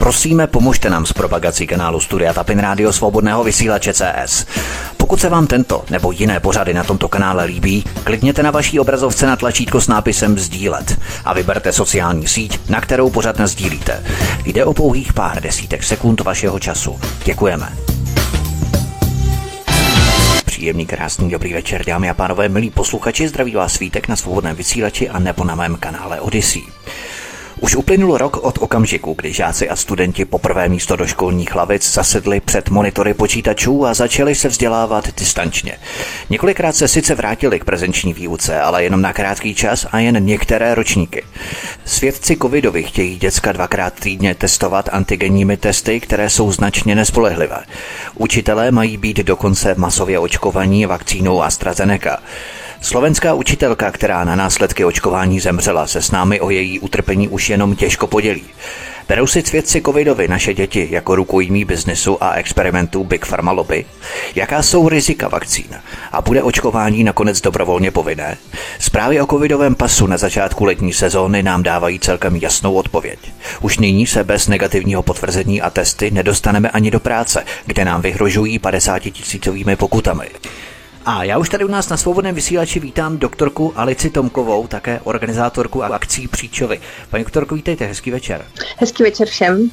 Prosíme, pomožte nám s propagací kanálu Studia Tapin Rádio Svobodného vysílače CS. Pokud se vám tento nebo jiné pořady na tomto kanále líbí, klikněte na vaší obrazovce na tlačítko s nápisem Sdílet a vyberte sociální síť, na kterou pořad sdílíte. Jde o pouhých pár desítek sekund vašeho času. Děkujeme. Příjemný, krásný, dobrý večer, dámy a pánové, milí posluchači, zdraví vás svítek na svobodném vysílači a nebo na mém kanále Odyssey. Už uplynul rok od okamžiku, kdy žáci a studenti poprvé místo do školních lavic zasedli před monitory počítačů a začali se vzdělávat distančně. Několikrát se sice vrátili k prezenční výuce, ale jenom na krátký čas a jen některé ročníky. Svědci covidovi chtějí děcka dvakrát týdně testovat antigenními testy, které jsou značně nespolehlivé. Učitelé mají být dokonce masově očkovaní vakcínou AstraZeneca. Slovenská učitelka, která na následky očkování zemřela, se s námi o její utrpení už jenom těžko podělí. Berou si svědci covidovi naše děti jako rukojmí biznesu a experimentů Big Pharma lobby? Jaká jsou rizika vakcín? A bude očkování nakonec dobrovolně povinné? Zprávy o covidovém pasu na začátku letní sezóny nám dávají celkem jasnou odpověď. Už nyní se bez negativního potvrzení a testy nedostaneme ani do práce, kde nám vyhrožují 50 tisícovými pokutami. A já už tady u nás na svobodném vysílači vítám doktorku Alici Tomkovou, také organizátorku akcí Příčovy. Paní doktorko, vítejte, hezký večer. Hezký večer všem.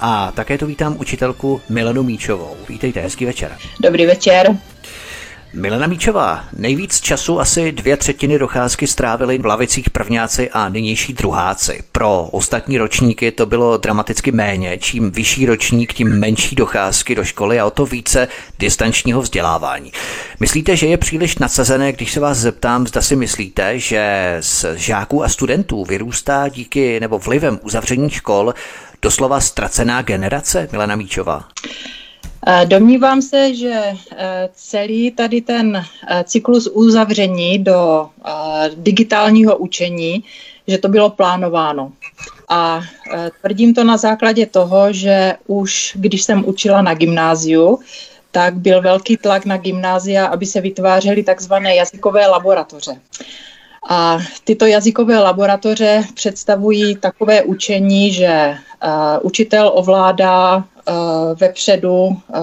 A také tu vítám učitelku Milenu Míčovou. Vítejte, hezký večer. Dobrý večer. Milena Míčová, nejvíc času asi dvě třetiny docházky strávili v lavicích prvňáci a nynější druháci. Pro ostatní ročníky to bylo dramaticky méně. Čím vyšší ročník, tím menší docházky do školy a o to více distančního vzdělávání. Myslíte, že je příliš nadsazené, když se vás zeptám, zda si myslíte, že z žáků a studentů vyrůstá díky nebo vlivem uzavření škol doslova ztracená generace, Milena Míčová? Domnívám se, že eh, celý tady ten eh, cyklus uzavření do eh, digitálního učení, že to bylo plánováno. A tvrdím to na základě toho, že už když jsem učila na gymnáziu, tak byl velký tlak na gymnázia, aby se vytvářely takzvané jazykové laboratoře. A tyto jazykové laboratoře představují takové učení, že učitel ovládá Eh, vepředu eh,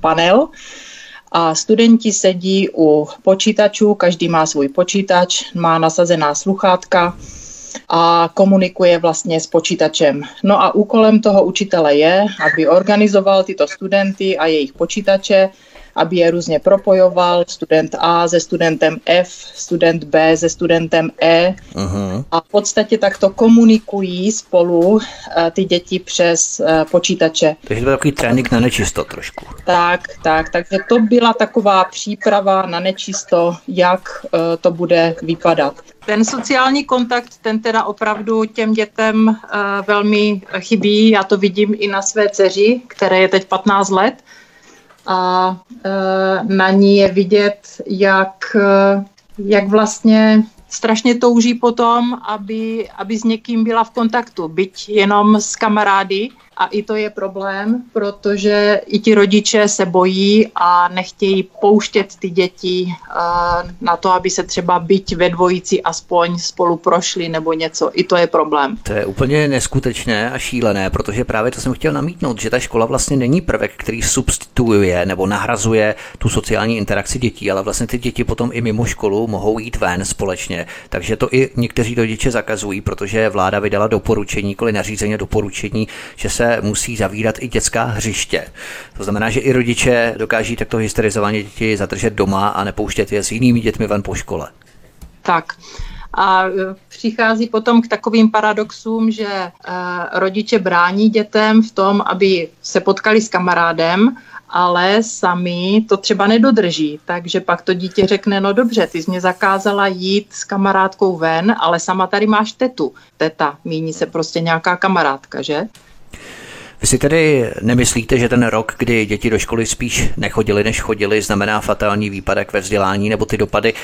panel a studenti sedí u počítačů, každý má svůj počítač, má nasazená sluchátka a komunikuje vlastně s počítačem. No a úkolem toho učitele je, aby organizoval tyto studenty a jejich počítače aby je různě propojoval, student A se studentem F, student B se studentem E uh-huh. a v podstatě takto komunikují spolu uh, ty děti přes uh, počítače. Takže to byl takový trénink na nečisto trošku. Tak, tak, takže to byla taková příprava na nečisto, jak uh, to bude vypadat. Ten sociální kontakt, ten teda opravdu těm dětem uh, velmi chybí. Já to vidím i na své dceři, které je teď 15 let a e, na ní je vidět, jak, e, jak vlastně strašně touží potom, aby, aby s někým byla v kontaktu, byť jenom s kamarády, a i to je problém, protože i ti rodiče se bojí a nechtějí pouštět ty děti uh, na to, aby se třeba byť ve dvojici aspoň spolu prošli nebo něco. I to je problém. To je úplně neskutečné a šílené, protože právě to jsem chtěl namítnout, že ta škola vlastně není prvek, který substituuje nebo nahrazuje tu sociální interakci dětí, ale vlastně ty děti potom i mimo školu mohou jít ven společně. Takže to i někteří rodiče zakazují, protože vláda vydala doporučení, kvůli nařízení doporučení, že se musí zavírat i dětská hřiště. To znamená, že i rodiče dokáží takto hysterizovaně děti zadržet doma a nepouštět je s jinými dětmi ven po škole. Tak. A e, přichází potom k takovým paradoxům, že e, rodiče brání dětem v tom, aby se potkali s kamarádem, ale sami to třeba nedodrží. Takže pak to dítě řekne, no dobře, ty jsi mě zakázala jít s kamarádkou ven, ale sama tady máš tetu. Teta, míní se prostě nějaká kamarádka, že? Vy si tedy nemyslíte, že ten rok, kdy děti do školy spíš nechodili, než chodili, znamená fatální výpadek ve vzdělání, nebo ty dopady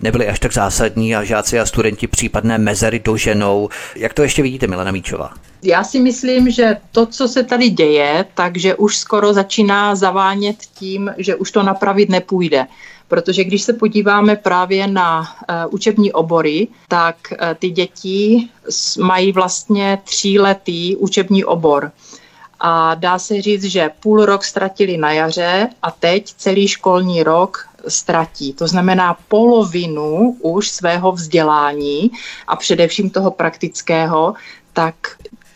nebyly až tak zásadní a žáci a studenti případné mezery doženou? Jak to ještě vidíte, Milena Míčová? Já si myslím, že to, co se tady děje, takže už skoro začíná zavánět tím, že už to napravit nepůjde protože když se podíváme právě na uh, učební obory, tak uh, ty děti mají vlastně tříletý učební obor a dá se říct, že půl rok ztratili na jaře a teď celý školní rok ztratí. To znamená polovinu už svého vzdělání a především toho praktického, tak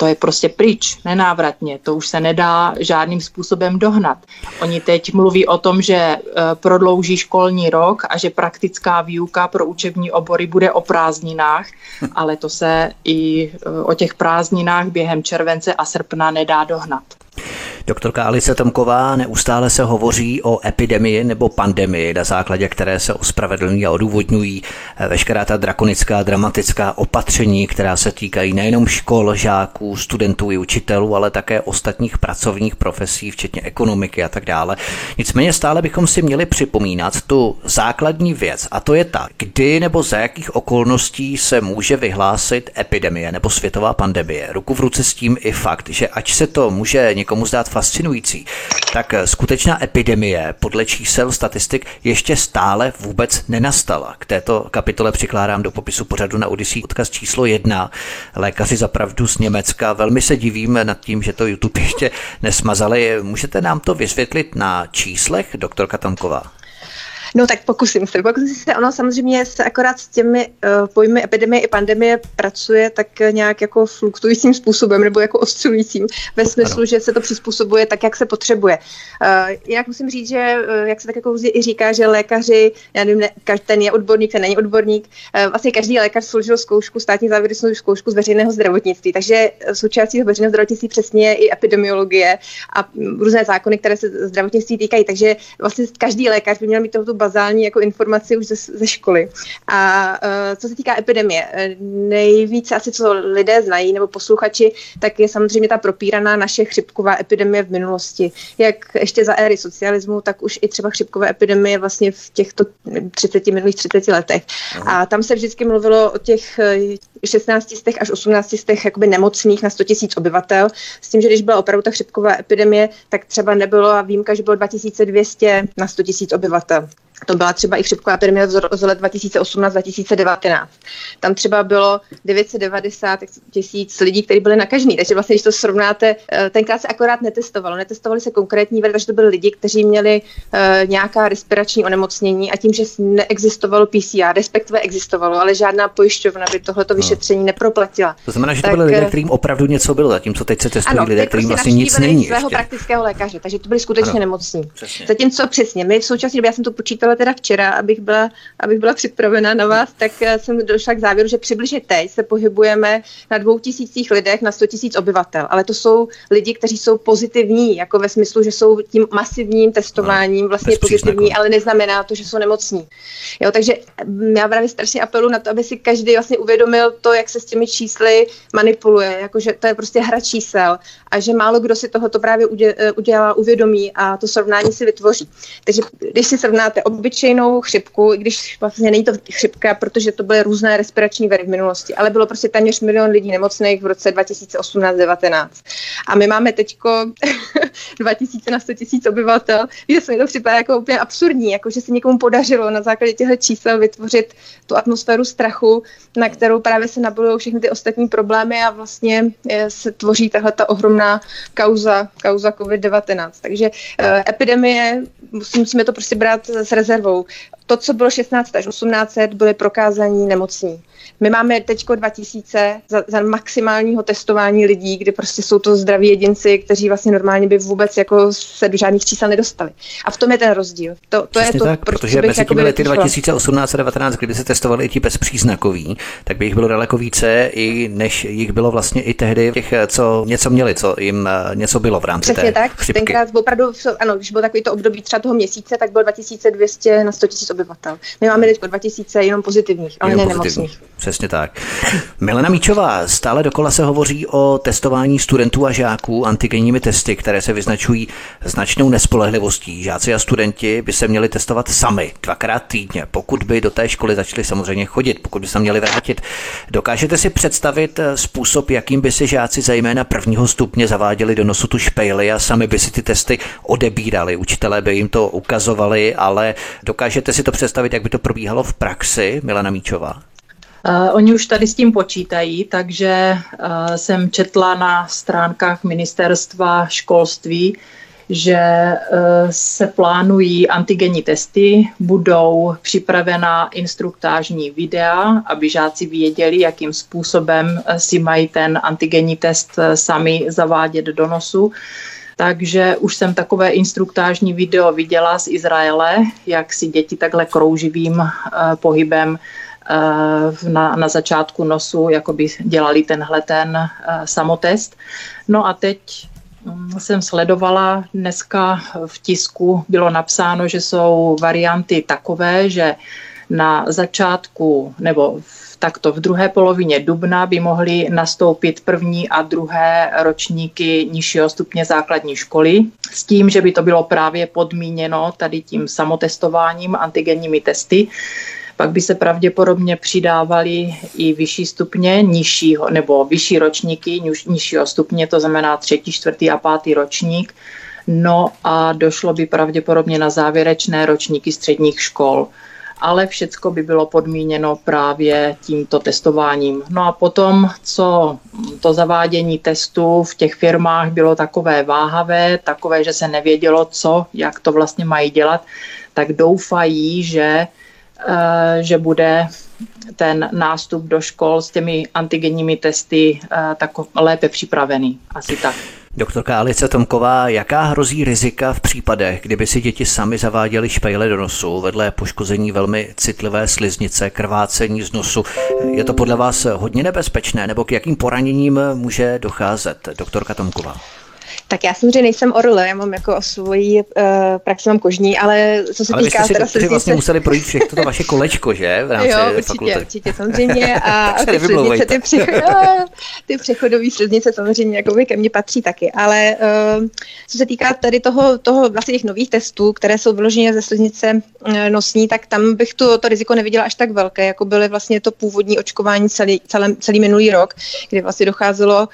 to je prostě pryč, nenávratně, to už se nedá žádným způsobem dohnat. Oni teď mluví o tom, že e, prodlouží školní rok a že praktická výuka pro učební obory bude o prázdninách, ale to se i e, o těch prázdninách během července a srpna nedá dohnat. Doktorka Alice Tomková neustále se hovoří o epidemii nebo pandemii, na základě které se ospravedlní a odůvodňují veškerá ta drakonická, dramatická opatření, která se týkají nejenom škol, žáků, studentů i učitelů, ale také ostatních pracovních profesí, včetně ekonomiky a tak dále. Nicméně stále bychom si měli připomínat tu základní věc, a to je ta, kdy nebo za jakých okolností se může vyhlásit epidemie nebo světová pandemie. Ruku v ruce s tím i fakt, že ať se to může někomu zdát fascinující, tak skutečná epidemie podle čísel statistik ještě stále vůbec nenastala. K této kapitole přikládám do popisu pořadu na Odyssey odkaz číslo jedna. Lékaři za pravdu z Německa. Velmi se divím nad tím, že to YouTube ještě nesmazali. Můžete nám to vysvětlit na číslech, doktorka Tamková? No tak pokusím se. Pokusím se. Ono samozřejmě se akorát s těmi uh, pojmy epidemie i pandemie pracuje tak nějak jako fluktujícím způsobem nebo jako oscilujícím ve smyslu, že se to přizpůsobuje tak, jak se potřebuje. Uh, jinak musím říct, že uh, jak se tak jako i říká, že lékaři, já nevím, ne, ten je odborník, ten není odborník, uh, vlastně každý lékař složil zkoušku, státní závěrečnou zkoušku z veřejného zdravotnictví. Takže součástí veřejného zdravotnictví přesně je i epidemiologie a různé zákony, které se zdravotnictví týkají. Takže vlastně každý lékař by měl mít tohoto bazální jako informaci už ze, ze školy. A uh, co se týká epidemie, eh, nejvíce asi, co lidé znají nebo posluchači, tak je samozřejmě ta propíraná naše chřipková epidemie v minulosti. Jak ještě za éry socialismu, tak už i třeba chřipkové epidemie vlastně v těchto 30, minulých 30 letech. A tam se vždycky mluvilo o těch 16 eh, až 18 jakoby nemocných na 100 000 obyvatel, s tím, že když byla opravdu ta chřipková epidemie, tak třeba nebylo a výjimka, že bylo 2200 na 100 000 obyvatel. To byla třeba i chřipková epidemie z let 2018-2019. Tam třeba bylo 990 tisíc lidí, kteří byli nakažení. Takže vlastně, když to srovnáte, eh, tenkrát se akorát netestovalo. Netestovali se konkrétní věci, takže to byli lidi, kteří měli uh, nějaká respirační onemocnění a tím, že neexistovalo PCR, respektive existovalo, ale žádná pojišťovna by tohleto no. vyšetření neproplatila. To znamená, že tak, to byly lidé, eh, kterým opravdu něco bylo, zatímco teď se testují ano, lidé, kterým prostě vlastně nic není. svého ještě. praktického lékaře, takže to byli skutečně ano, nemocní. Přesně. Zatímco přesně, my v současné době, já jsem to počítala, počítala teda včera, abych byla, abych byla připravena na vás, tak eh, jsem došla k závěru, že přibližně teď se pohybujeme na dvou tisících lidech na sto tisíc obyvatel. Ale to jsou lidi, kteří jsou pozitivní, jako ve smyslu, že jsou tím masivním testováním no, vlastně pozitivní, ale neznamená to, že jsou nemocní. Jo, takže mm, já právě strašně apelu na to, aby si každý vlastně uvědomil to, jak se s těmi čísly manipuluje, jakože to je prostě hra čísel a že málo kdo si tohoto právě eh, udělá, uvědomí a to srovnání si vytvoří. Takže když si srovnáte obyčejnou chřipku, i když vlastně není to chřipka, protože to byly různé respirační viry v minulosti, ale bylo prostě téměř milion lidí nemocných v roce 2018-19. A my máme teďko 2000 na 100 tisíc obyvatel, kde se mi to připadá jako úplně absurdní, jako že se někomu podařilo na základě těchto čísel vytvořit tu atmosféru strachu, na kterou právě se nabalují všechny ty ostatní problémy a vlastně eh, se tvoří tahle ta ohromná kauza, kauza COVID-19. Takže eh, epidemie, musíme to prostě brát s rezervou. To, co bylo 16 až 18, byly prokázání nemocní. My máme teď 2000 za, za maximálního testování lidí, kdy prostě jsou to zdraví jedinci, kteří vlastně normálně by vůbec jako se do žádných čísel nedostali. A v tom je ten rozdíl. To, to je to, tak, protože mezi těmi lety 2018 a 2019, kdyby se testovali i ti bezpříznakoví, tak by jich bylo daleko více, i než jich bylo vlastně i tehdy těch, co něco měli, co jim eh, něco bylo v rámci Přesně té tak. Chřipky. Tenkrát opravdu, ano, když bylo takový to období třeba toho měsíce, tak bylo 2200 na 100 000 obyvatel. My máme teď 2000 jenom pozitivních, ale jenom ne nemocných. Přesně tak. Milena Míčová, stále dokola se hovoří o testování studentů a žáků antigenními testy, které se vyznačují značnou nespolehlivostí. Žáci a studenti by se měli testovat sami dvakrát týdně, pokud by do té školy začali samozřejmě chodit, pokud by se měli vrátit. Dokážete si představit eh, způsob, jakým by si žáci zejména prvního stupně zaváděli do nosu tu špejly a sami by si ty testy odebírali. Učitelé by jim to ukazovali, ale dokážete si to představit, jak by to probíhalo v praxi, Milena Míčová? Uh, oni už tady s tím počítají, takže uh, jsem četla na stránkách ministerstva školství, že uh, se plánují antigenní testy, budou připravena instruktážní videa, aby žáci věděli, jakým způsobem si mají ten antigenní test sami zavádět do nosu. Takže už jsem takové instruktážní video viděla z Izraele, jak si děti takhle krouživým uh, pohybem uh, na, na začátku nosu jakoby dělali tenhle ten uh, samotest. No a teď um, jsem sledovala dneska v tisku, bylo napsáno, že jsou varianty takové, že na začátku nebo v takto v druhé polovině dubna by mohly nastoupit první a druhé ročníky nižšího stupně základní školy s tím, že by to bylo právě podmíněno tady tím samotestováním, antigenními testy pak by se pravděpodobně přidávaly i vyšší stupně nižšího, nebo vyšší ročníky nižšího stupně, to znamená třetí, čtvrtý a pátý ročník. No a došlo by pravděpodobně na závěrečné ročníky středních škol ale všecko by bylo podmíněno právě tímto testováním. No a potom, co to zavádění testů v těch firmách bylo takové váhavé, takové, že se nevědělo, co, jak to vlastně mají dělat, tak doufají, že, eh, že bude ten nástup do škol s těmi antigenními testy eh, tak lépe připravený. Asi tak. Doktorka Alice Tomková, jaká hrozí rizika v případech, kdyby si děti sami zaváděly špejle do nosu vedle poškození velmi citlivé sliznice, krvácení z nosu? Je to podle vás hodně nebezpečné nebo k jakým poraněním může docházet? Doktorka Tomková. Tak já samozřejmě nejsem orl, já mám jako svoji uh, praxi mám kožní, ale co se ale týká... Ale jste si vlastně museli projít všechno to vaše kolečko, že? V rámci jo, určitě, fakulty. určitě, samozřejmě. A, a ty sliznice, ty, přechod, ty přechodové sliznice samozřejmě jako by ke mně patří taky, ale uh, co se týká tady toho, toho vlastně těch nových testů, které jsou vyloženě ze sliznice uh, nosní, tak tam bych tu, to riziko neviděla až tak velké, jako byly vlastně to původní očkování celý, celý, celý minulý rok, kdy vlastně docházelo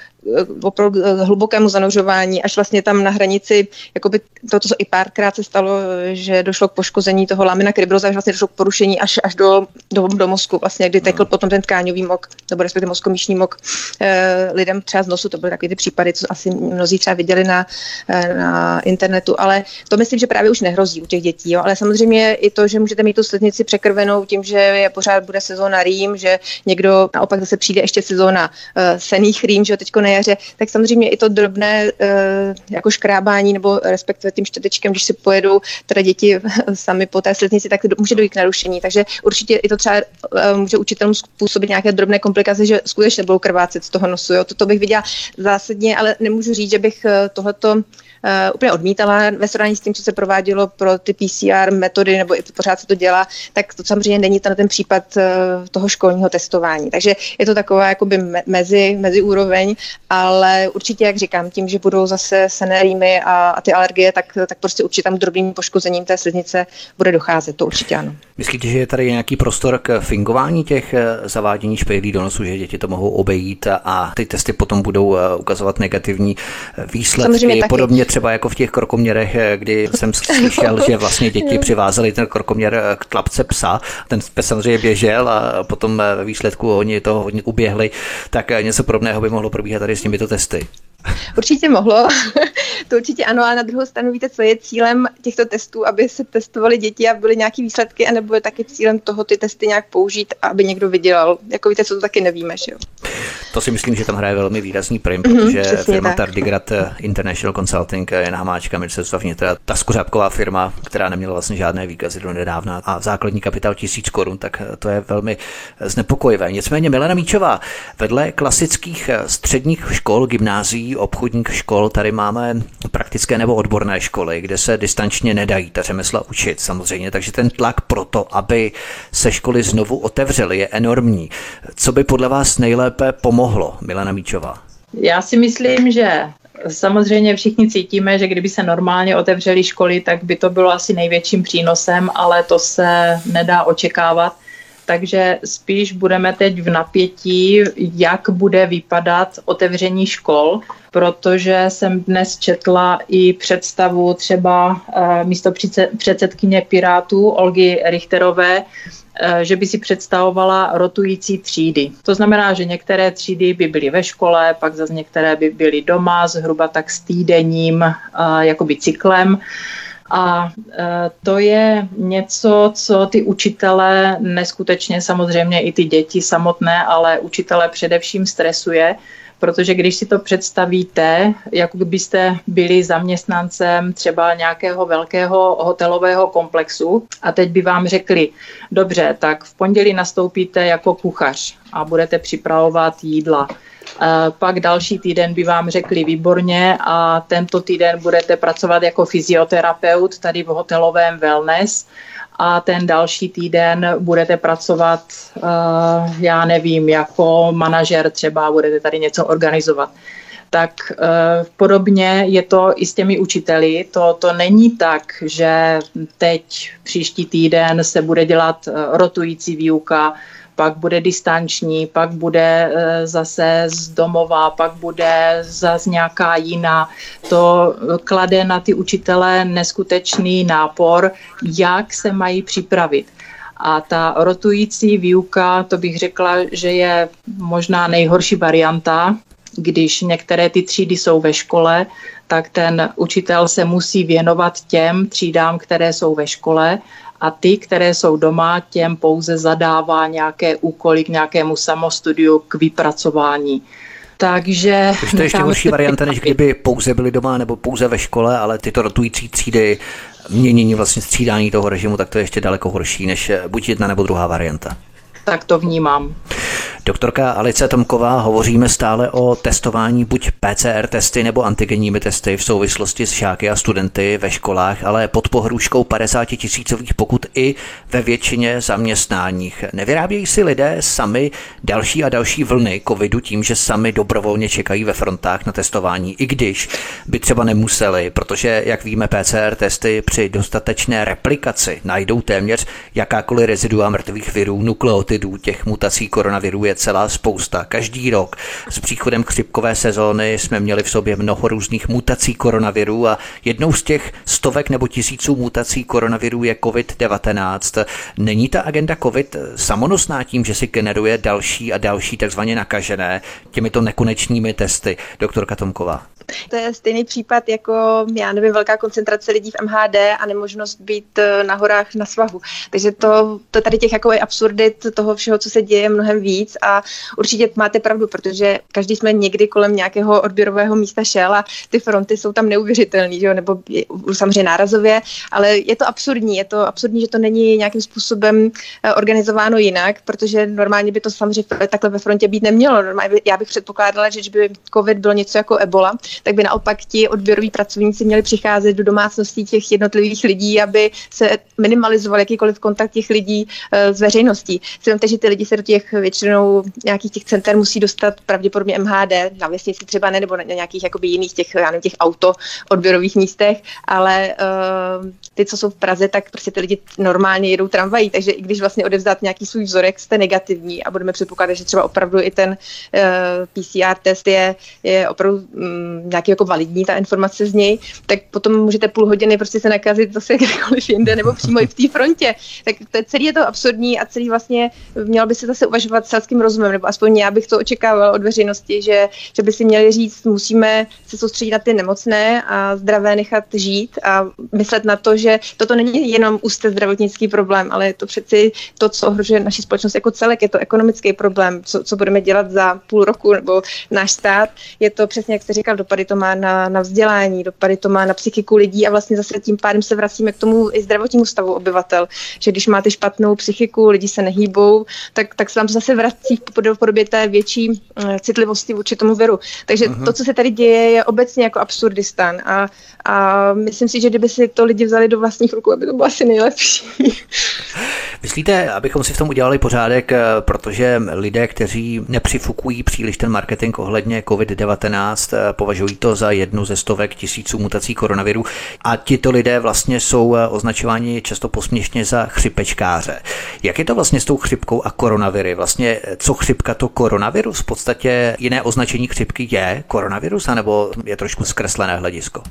opravdu hlubokému zanořování, až vlastně tam na hranici, jakoby to, co i párkrát se stalo, že došlo k poškození toho lamina kribroza, že vlastně došlo k porušení až, až do, do, do mozku, vlastně, kdy tekl hmm. potom ten tkáňový mok, nebo respektive mozkomíšní mok e, lidem třeba z nosu, to byly takové ty případy, co asi mnozí třeba viděli na, e, na internetu, ale to myslím, že právě už nehrozí u těch dětí, jo? ale samozřejmě i to, že můžete mít tu sliznici překrvenou tím, že je pořád bude sezóna rým, že někdo naopak zase přijde ještě sezóna e, sených rým, že teďko ne jaře, tak samozřejmě i to drobné eh, jako škrábání nebo respektive tím štětečkem, když si pojedou teda děti sami po té sliznici, tak může dojít k narušení. Takže určitě i to třeba eh, může učitelům způsobit nějaké drobné komplikace, že skutečně budou krvácet z toho nosu. Jo. Toto bych viděla zásadně, ale nemůžu říct, že bych eh, tohleto uh, úplně odmítala ve srovnání s tím, co se provádělo pro ty PCR metody, nebo i pořád se to dělá, tak to samozřejmě není ten, ten případ uh, toho školního testování. Takže je to taková jakoby me- mezi, mezi úroveň, ale určitě, jak říkám, tím, že budou zase senerýmy a, a ty alergie, tak, tak prostě určitým drobným poškozením té sliznice bude docházet, to určitě ano. Myslíte, že je tady nějaký prostor k fingování těch eh, zavádění špejlí do nosu, že děti to mohou obejít a ty testy potom budou ukazovat negativní výsledky? Samozřejmě Podobně třeba jako v těch krokoměrech, eh, kdy jsem slyšel, že vlastně děti přivázely ten krokoměr eh, k tlapce psa, ten pes samozřejmě běžel a potom eh, ve výsledku oni to hodně uběhli, tak něco podobného by mohlo probíhat tady s těmito testy. Určitě mohlo, to určitě ano, a na druhou stranu víte, co je cílem těchto testů, aby se testovaly děti a byly nějaké výsledky, anebo je taky cílem toho ty testy nějak použít, aby někdo vydělal. Jako víte, co to taky nevíme, že jo. To si myslím, že tam hraje velmi výrazný prim, mm-hmm, protože firma tak. Tardigrad International Consulting je námáčka ministerstva vnitra. Ta skuřápková firma, která neměla vlastně žádné výkazy do nedávna a základní kapitál tisíc korun, tak to je velmi znepokojivé. Nicméně Milena Míčová, vedle klasických středních škol, gymnázií, obchodních škol, tady máme praktické nebo odborné školy, kde se distančně nedají ta řemesla učit samozřejmě, takže ten tlak pro to, aby se školy znovu otevřely, je enormní. Co by podle vás nejlépe pomohlo, Milena Míčová? Já si myslím, že Samozřejmě všichni cítíme, že kdyby se normálně otevřely školy, tak by to bylo asi největším přínosem, ale to se nedá očekávat takže spíš budeme teď v napětí, jak bude vypadat otevření škol, protože jsem dnes četla i představu třeba uh, místo předsedkyně Pirátů Olgy Richterové, eh, že by si představovala rotující třídy. To znamená, že některé třídy by byly ve škole, pak zase některé by byly doma, zhruba tak s týdenním eh, jakoby cyklem. A to je něco, co ty učitele, neskutečně samozřejmě i ty děti samotné, ale učitele především stresuje, protože když si to představíte, jako byste byli zaměstnancem třeba nějakého velkého hotelového komplexu a teď by vám řekli, dobře, tak v pondělí nastoupíte jako kuchař a budete připravovat jídla. Pak další týden by vám řekli výborně a tento týden budete pracovat jako fyzioterapeut tady v hotelovém wellness a ten další týden budete pracovat, uh, já nevím, jako manažer třeba, budete tady něco organizovat. Tak uh, podobně je to i s těmi učiteli. To, to není tak, že teď příští týden se bude dělat rotující výuka, pak bude distanční, pak bude eh, zase z domova, pak bude zase nějaká jiná. To klade na ty učitele neskutečný nápor, jak se mají připravit. A ta rotující výuka, to bych řekla, že je možná nejhorší varianta, když některé ty třídy jsou ve škole, tak ten učitel se musí věnovat těm třídám, které jsou ve škole a ty, které jsou doma, těm pouze zadává nějaké úkoly k nějakému samostudiu, k vypracování. Takže... To je ještě horší varianta, než kdyby pouze byli doma nebo pouze ve škole, ale tyto rotující třídy, měnění vlastně střídání toho režimu, tak to je ještě daleko horší než buď jedna nebo druhá varianta. Tak to vnímám. Doktorka Alice Tomková, hovoříme stále o testování buď PCR testy nebo antigenními testy v souvislosti s žáky a studenty ve školách, ale pod pohrůžkou 50 tisícových pokut i ve většině zaměstnáních. Nevyrábějí si lidé sami další a další vlny covidu tím, že sami dobrovolně čekají ve frontách na testování, i když by třeba nemuseli, protože, jak víme, PCR testy při dostatečné replikaci najdou téměř jakákoliv rezidua mrtvých virů, nukleotidů těch mutací koronaviru je celá spousta. Každý rok s příchodem chřipkové sezóny jsme měli v sobě mnoho různých mutací koronavirů a jednou z těch stovek nebo tisíců mutací koronavirů je COVID-19. Není ta agenda COVID samonosná tím, že si generuje další a další takzvaně nakažené těmito nekonečnými testy? Doktorka Tomková. To je stejný případ jako, já nevím, velká koncentrace lidí v MHD a nemožnost být eh, na horách na svahu. Takže to, to tady těch jako absurdit toho všeho, co se děje mnohem víc a určitě máte pravdu, protože každý jsme někdy kolem nějakého odběrového místa šel a ty fronty jsou tam neuvěřitelné, nebo samozřejmě nárazově, ale je to absurdní, je to absurdní, že to není nějakým způsobem eh, organizováno jinak, protože normálně by to samozřejmě takhle ve frontě být nemělo. Normálně by, já bych předpokládala, že by COVID byl něco jako ebola, tak by naopak ti odběroví pracovníci měli přicházet do domácností těch jednotlivých lidí, aby se minimalizoval jakýkoliv kontakt těch lidí uh, s veřejností. Si že ty lidi se do těch většinou nějakých těch center musí dostat pravděpodobně MHD, na vesnici třeba ne, nebo na nějakých jakoby jiných těch, já nevím, těch auto odběrových místech, ale uh, ty, co jsou v Praze, tak prostě ty lidi normálně jedou tramvají, takže i když vlastně odevzdat nějaký svůj vzorek, jste negativní a budeme předpokládat, že třeba opravdu i ten uh, eh, PCR test je, je opravdu um, nějaký jako validní ta informace z něj, tak potom můžete půl hodiny prostě se nakazit zase kdekoliv jinde nebo přímo i v té frontě. Tak to je, celý je to absurdní a celý vlastně měl by se zase uvažovat selským rozumem, nebo aspoň já bych to očekával od veřejnosti, že, že by si měli říct, musíme se soustředit na ty nemocné a zdravé nechat žít a myslet na to, že toto není jenom úzce zdravotnický problém, ale je to přeci to, co ohrožuje naši společnost jako celek, je to ekonomický problém, co, co budeme dělat za půl roku nebo náš stát. Je to přesně, jak jste říkal, dopady to má na, na vzdělání, dopady to má na psychiku lidí a vlastně zase tím pádem se vracíme k tomu i zdravotnímu stavu obyvatel, že když máte špatnou psychiku, lidi se nehýbou, tak, tak se vám zase vrací v podobě té větší uh, citlivosti vůči tomu viru. Takže uh-huh. to, co se tady děje, je obecně jako absurdistán a, a myslím si, že kdyby si to lidi vzali do vlastních rukou, aby to bylo asi nejlepší. Myslíte, abychom si v tom udělali pořádek, eh, protože lidé, kteří nepřifukují příliš ten marketing ohledně COVID-19, eh, považují to za jednu ze stovek tisíců mutací koronaviru a tito lidé vlastně jsou eh, označováni často posměšně za chřipečkáře. Jak je to vlastně s tou chřipkou a koronaviry? Vlastně co chřipka to koronavirus? V podstatě jiné označení chřipky je koronavirus, anebo je trošku zkreslené hledisko?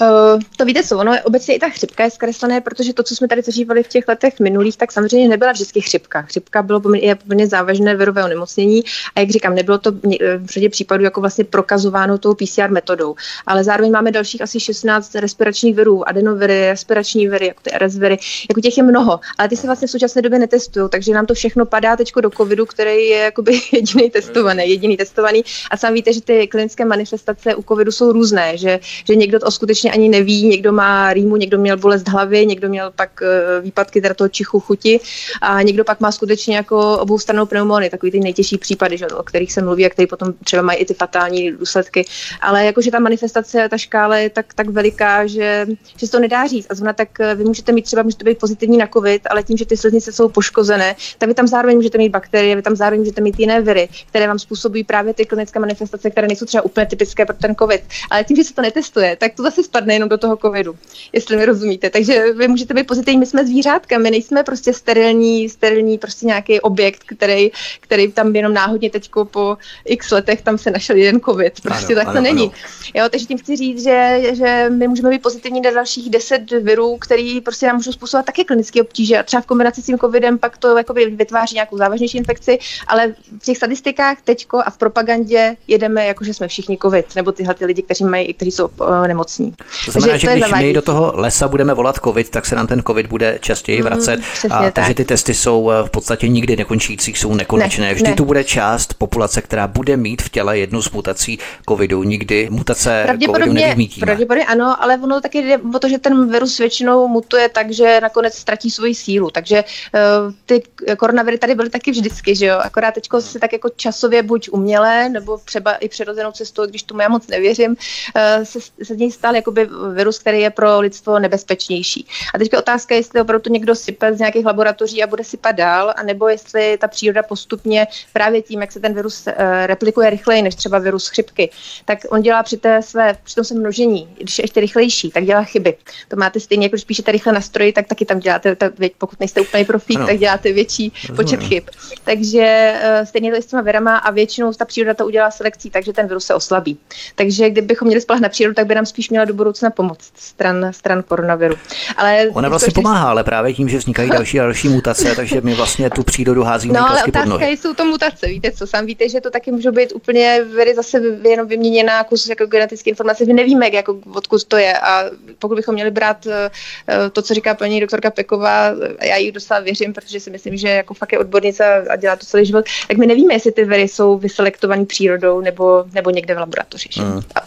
Uh, to víte co, ono je obecně i ta chřipka je zkreslené, protože to, co jsme tady zažívali v těch letech minulých, tak samozřejmě nebyla vždycky chřipka. Chřipka bylo poměrně, poměrně závažné virové onemocnění a jak říkám, nebylo to v řadě případů jako vlastně prokazováno tou PCR metodou. Ale zároveň máme dalších asi 16 respiračních virů, adenoviry, respirační viry, jako ty RS viry, jako těch je mnoho, ale ty se vlastně v současné době netestují, takže nám to všechno padá teď do covidu, který je jakoby jediný testovaný, jediný testovaný. A sám víte, že ty klinické manifestace u covidu jsou různé, že, že někdo to skutečně ani neví, někdo má rýmu, někdo měl bolest hlavy, někdo měl pak eh, výpadky teda toho čichu chuti a někdo pak má skutečně jako oboustranou pneumony, takový ty nejtěžší případy, že, o kterých se mluví a které potom třeba mají i ty fatální důsledky. Ale jakože ta manifestace, ta škála je tak, tak veliká, že, že se to nedá říct. A zrovna tak eh, vy můžete mít třeba, můžete být pozitivní na COVID, ale tím, že ty sliznice jsou poškozené, tak vy tam zároveň můžete mít bakterie, vy tam zároveň můžete mít jiné viry, které vám způsobují právě ty klinické manifestace, které nejsou třeba úplně typické pro ten COVID. Ale tím, že se to netestuje, tak to zase spadne jenom do toho covidu, jestli mi rozumíte. Takže vy můžete být pozitivní, my jsme zvířátka, my nejsme prostě sterilní, sterilní prostě nějaký objekt, který, který tam jenom náhodně teď po x letech tam se našel jeden covid. Prostě ano, tak to ano, není. Ano. Jo, takže tím chci říct, že, že my můžeme být pozitivní na dalších deset virů, který prostě nám můžou způsobovat také klinické obtíže. A třeba v kombinaci s tím covidem pak to jakoby vytváří nějakou závažnější infekci, ale v těch statistikách teďko a v propagandě jedeme jako, že jsme všichni covid, nebo tyhle ty lidi, kteří mají, kteří jsou uh, nemocní. To znamená, že, že když my do toho lesa budeme volat covid, tak se nám ten covid bude častěji mhm, vracet. Mm, a tak. takže ty testy jsou eh, v podstatě nikdy nekončící, jsou nekonečné. Ne, Vždy ne. tu bude část populace, která bude mít v těle jednu z mutací covidu. Nikdy mutace covidu nevymítíme. Pravděpodobně ano, ale ono taky jde o to, že ten virus většinou mutuje tak, že nakonec ztratí svoji sílu. Takže uh, ty koronaviry tady byly taky vždycky, že jo? Akorát teď se tak jako časově buď umělé, nebo třeba i přirozenou cestou, když tomu já moc nevěřím, uh, se, se z něj stal jakoby virus, který je pro lidstvo nebezpečnější. A teď otázka, jestli opravdu někdo sype z nějakých laboratoří a bude sypat dál, anebo jestli ta příroda postupně právě tím, jak se ten virus uh, replikuje rychleji než třeba virus chřipky, tak on dělá při, té své, při tom se množení, když je ještě rychlejší, tak dělá chyby. To máte stejně, jako když píšete rychle na stroji, tak taky tam děláte, tak, pokud nejste úplně profík, ano. tak děláte větší Rozumím. počet chyb. Takže uh, stejně to je s těma virama a většinou ta příroda to udělá selekcí, takže ten virus se oslabí. Takže kdybychom měli spolehnout na přírodu, tak by nám spíš měla do budoucna pomoct stran, stran koronaviru. Ale Ona vlastně ještě... pomáhá, ale právě tím, že vznikají další a další mutace, takže my vlastně tu přírodu házíme no, ale otázka pod nohy. jsou to mutace, víte co, sám víte, že to taky může být úplně věry zase jenom vyměněná kus jako genetické informace, my nevíme, jak, jako, odkud to je a pokud bychom měli brát uh, to, co říká paní doktorka Peková, já jí docela věřím, protože si myslím, že jako fakt je odbornice a dělá to celý život, tak my nevíme, jestli ty viry jsou vyselektované přírodou nebo, nebo někde v laboratoři. Mm. A,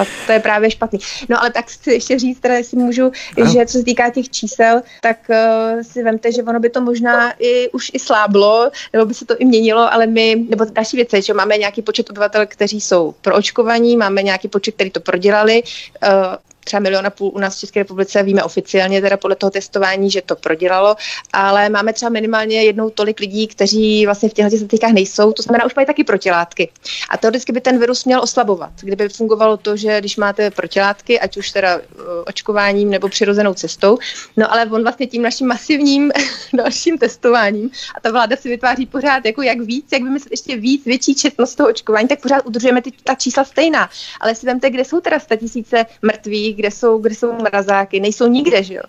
a to je právě špatný. No ale tak chci ještě říct, teda jestli můžu, no. že co se týká těch čísel, tak uh, si vemte, že ono by to možná i už i sláblo, nebo by se to i měnilo, ale my, nebo další věc je, že máme nějaký počet obyvatel, kteří jsou proočkovaní, máme nějaký počet, který to prodělali, uh, třeba miliona půl u nás v České republice, víme oficiálně teda podle toho testování, že to prodělalo, ale máme třeba minimálně jednou tolik lidí, kteří vlastně v těchto statistikách nejsou, to znamená, už mají taky protilátky. A teoreticky by ten virus měl oslabovat, kdyby fungovalo to, že když máte protilátky, ať už teda uh, očkováním nebo přirozenou cestou, no ale on vlastně tím naším masivním dalším testováním a ta vláda si vytváří pořád jako jak víc, jak vymyslet ještě víc, větší četnost toho očkování, tak pořád udržujeme ty, ta čísla stejná. Ale si vemte, kde jsou teda tisíce mrtvých, kde jsou, kde jsou mrazáky, nejsou nikde, že jo.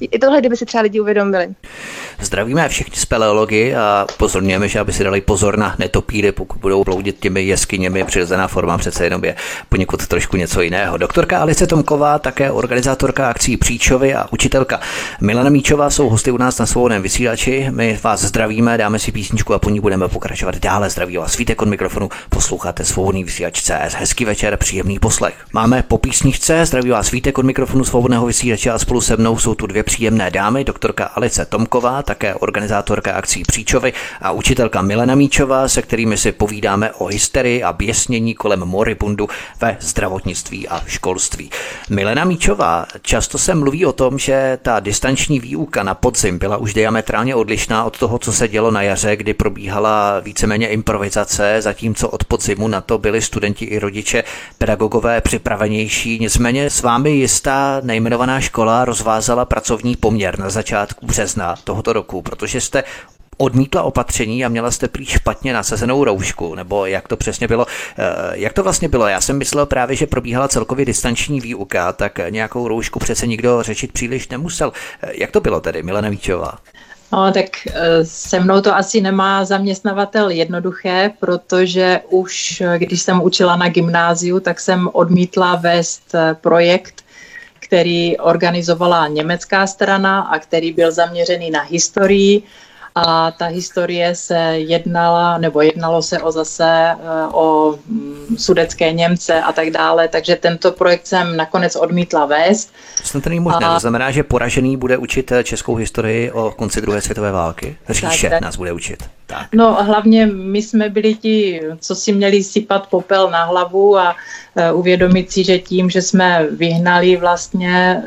I tohle, kdyby si třeba lidi uvědomili. Zdravíme všichni speleology a pozorňujeme, že aby si dali pozor na netopíry, pokud budou bloudit těmi jeskyněmi. Přirozená forma přece jenom je poněkud trošku něco jiného. Doktorka Alice Tomková, také organizátorka akcí Příčovy a učitelka Milana Míčová jsou hosty u nás na svobodném vysílači. My vás zdravíme, dáme si písničku a po ní budeme pokračovat dále. Zdraví vás svítek od mikrofonu, posloucháte svobodný vysílač CS. Hezký večer, příjemný poslech. Máme po písničce, zdraví vás svítek od mikrofonu svobodného vysílače a spolu se mnou jsou tu dvě příjemné dámy, doktorka Alice Tomková, také organizátorka akcí Příčovy a učitelka Milena Míčová, se kterými si povídáme o hysterii a běsnění kolem moribundu ve zdravotnictví a školství. Milena Míčová, často se mluví o tom, že ta distanční výuka na podzim byla už diametrálně odlišná od toho, co se dělo na jaře, kdy probíhala víceméně improvizace, zatímco od podzimu na to byli studenti i rodiče pedagogové připravenější. Nicméně s vámi jistá nejmenovaná škola rozvázala pracovní poměr na začátku března tohoto roku, protože jste odmítla opatření a měla jste prý špatně nasazenou roušku, nebo jak to přesně bylo. Eh, jak to vlastně bylo? Já jsem myslel právě, že probíhala celkově distanční výuka, tak nějakou roušku přece nikdo řešit příliš nemusel. Eh, jak to bylo tedy, Milena Víčová? No, tak eh, se mnou to asi nemá zaměstnavatel jednoduché, protože už když jsem učila na gymnáziu, tak jsem odmítla vést projekt, který organizovala německá strana a který byl zaměřený na historii a ta historie se jednala, nebo jednalo se o zase eh, o mm, sudecké Němce a tak dále, takže tento projekt jsem nakonec odmítla vést. Snad to není možné, a... to znamená, že poražený bude učit eh, českou historii o konci druhé světové války? Říše tak, nás bude učit. Tak. No hlavně my jsme byli ti, co si měli sypat popel na hlavu a uh, uvědomit si, že tím, že jsme vyhnali vlastně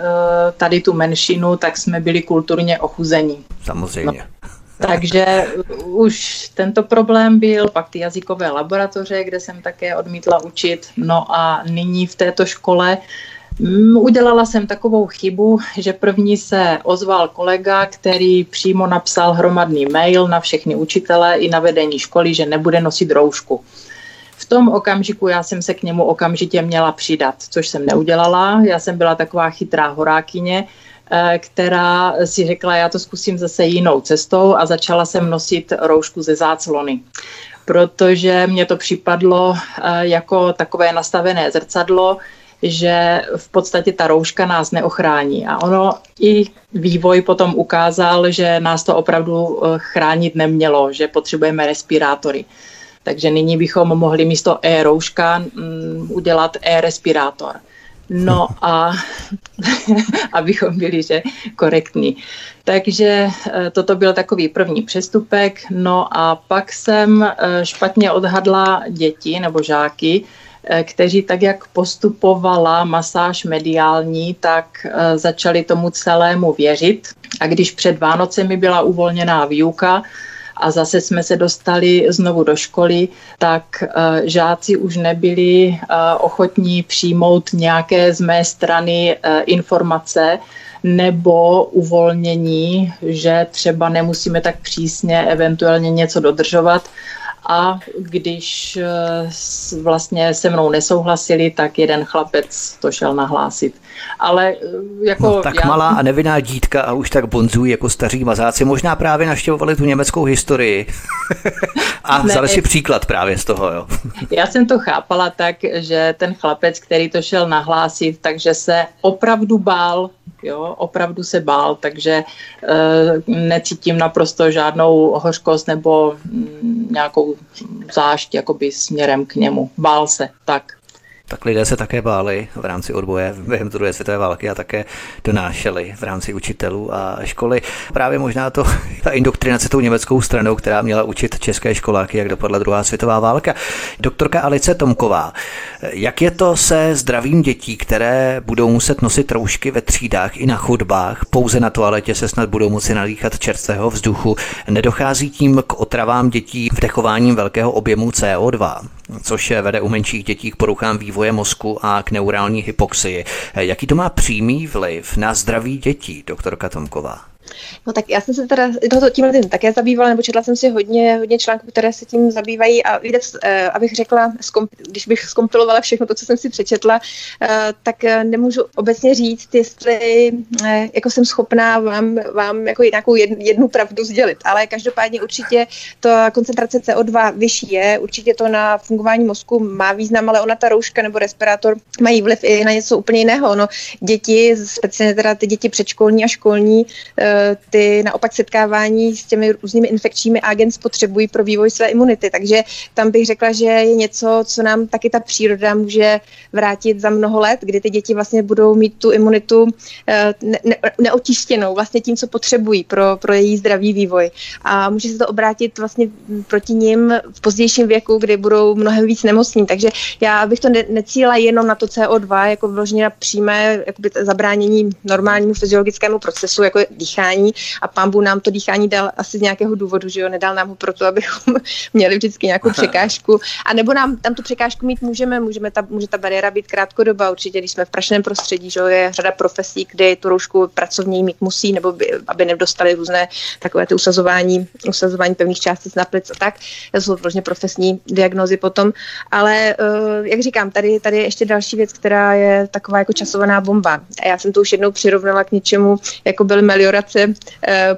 tady tu menšinu, tak jsme byli kulturně ochuzení. Samozřejmě. No. Takže už tento problém byl, pak ty jazykové laboratoře, kde jsem také odmítla učit. No a nyní v této škole mm, Udělala jsem takovou chybu, že první se ozval kolega, který přímo napsal hromadný mail na všechny učitele i na vedení školy, že nebude nosit roušku. V tom okamžiku já jsem se k němu okamžitě měla přidat, což jsem neudělala. Já jsem byla taková chytrá horákyně, která si řekla, já to zkusím zase jinou cestou a začala jsem nosit roušku ze záclony protože mě to připadlo eh, jako takové nastavené zrcadlo, že v podstatě ta rouška nás neochrání. A ono i vývoj potom ukázal, že nás to opravdu eh, chránit nemělo, že potřebujeme respirátory. Takže nyní bychom mohli místo e-rouška mm, udělat e-respirátor. No a abychom byli že korektní. Takže eh, toto byl takový první přestupek. No a pak jsem eh, špatně odhadla děti nebo žáky, eh, kteří tak, jak postupovala masáž mediální, tak začali tomu celému věřit. A když před Vánocemi byla uvolněná výuka, a zase jsme se dostali znovu do školy, tak eh, žáci už nebyli eh, ochotní přijmout nějaké z mé strany eh, informace, nebo uvolnění, že třeba nemusíme tak přísně eventuálně něco dodržovat, a když eh, vlastně se mnou nesouhlasili, tak jeden chlapec to šel nahlásit. Ale eh, jako... No, tak já... malá a nevinná dítka a už tak bonzují jako staří mazáci. Možná právě naštěvovali tu německou historii a ne, vzali si příklad právě z toho. Jo. já jsem to chápala tak, že ten chlapec, který to šel nahlásit, takže se opravdu bál jo, opravdu se bál, takže e, necítím naprosto žádnou hořkost nebo mm, nějakou zášť jakoby směrem k němu. Bál se, tak tak lidé se také báli v rámci odboje během druhé světové války a také donášeli v rámci učitelů a školy. Právě možná to ta indoktrinace tou německou stranou, která měla učit české školáky, jak dopadla druhá světová válka. Doktorka Alice Tomková, jak je to se zdravím dětí, které budou muset nosit roušky ve třídách i na chodbách, pouze na toaletě se snad budou moci nalíchat čerstvého vzduchu, nedochází tím k otravám dětí vdechováním velkého objemu CO2, což vede u menších dětí k poruchám vývoje mozku a k neurální hypoxii. Jaký to má přímý vliv na zdraví dětí, doktorka Tomková? No tak já jsem se teda tohoto tímhle tím také zabývala, nebo četla jsem si hodně, hodně článků, které se tím zabývají a víte, eh, abych řekla, když bych skompilovala všechno to, co jsem si přečetla, eh, tak eh, nemůžu obecně říct, jestli jako jsem schopná vám, vám jako nějakou jednu pravdu sdělit, ale každopádně určitě ta koncentrace CO2 vyšší je, určitě to na fungování mozku má význam, ale ona ta rouška nebo respirátor mají vliv i na něco úplně jiného. No, děti, speciálně teda ty děti předškolní a školní, ty naopak setkávání s těmi různými infekčními agent potřebují pro vývoj své imunity. Takže tam bych řekla, že je něco, co nám taky ta příroda může vrátit za mnoho let, kdy ty děti vlastně budou mít tu imunitu eh, ne, ne, neotištěnou vlastně tím, co potřebují pro, pro její zdravý vývoj. A může se to obrátit vlastně proti ním v pozdějším věku, kdy budou mnohem víc nemocní. Takže já bych to ne, necíla jenom na to CO2, jako vložně na přímé zabránění normálnímu fyziologickému procesu, jako je dýchání, dýchání a pambu nám to dýchání dal asi z nějakého důvodu, že jo, nedal nám ho proto, abychom měli vždycky nějakou překážku. A nebo nám tam tu překážku mít můžeme, můžeme ta, může ta bariéra být krátkodoba, určitě, když jsme v prašném prostředí, že jo, je řada profesí, kde tu roušku pracovní mít musí, nebo by, aby nedostali různé takové ty usazování, usazování pevných částic na plic a tak. To jsou vlastně profesní diagnózy potom. Ale uh, jak říkám, tady, tady je ještě další věc, která je taková jako časovaná bomba. A já jsem to už jednou přirovnala k něčemu, jako byly meliorace uh,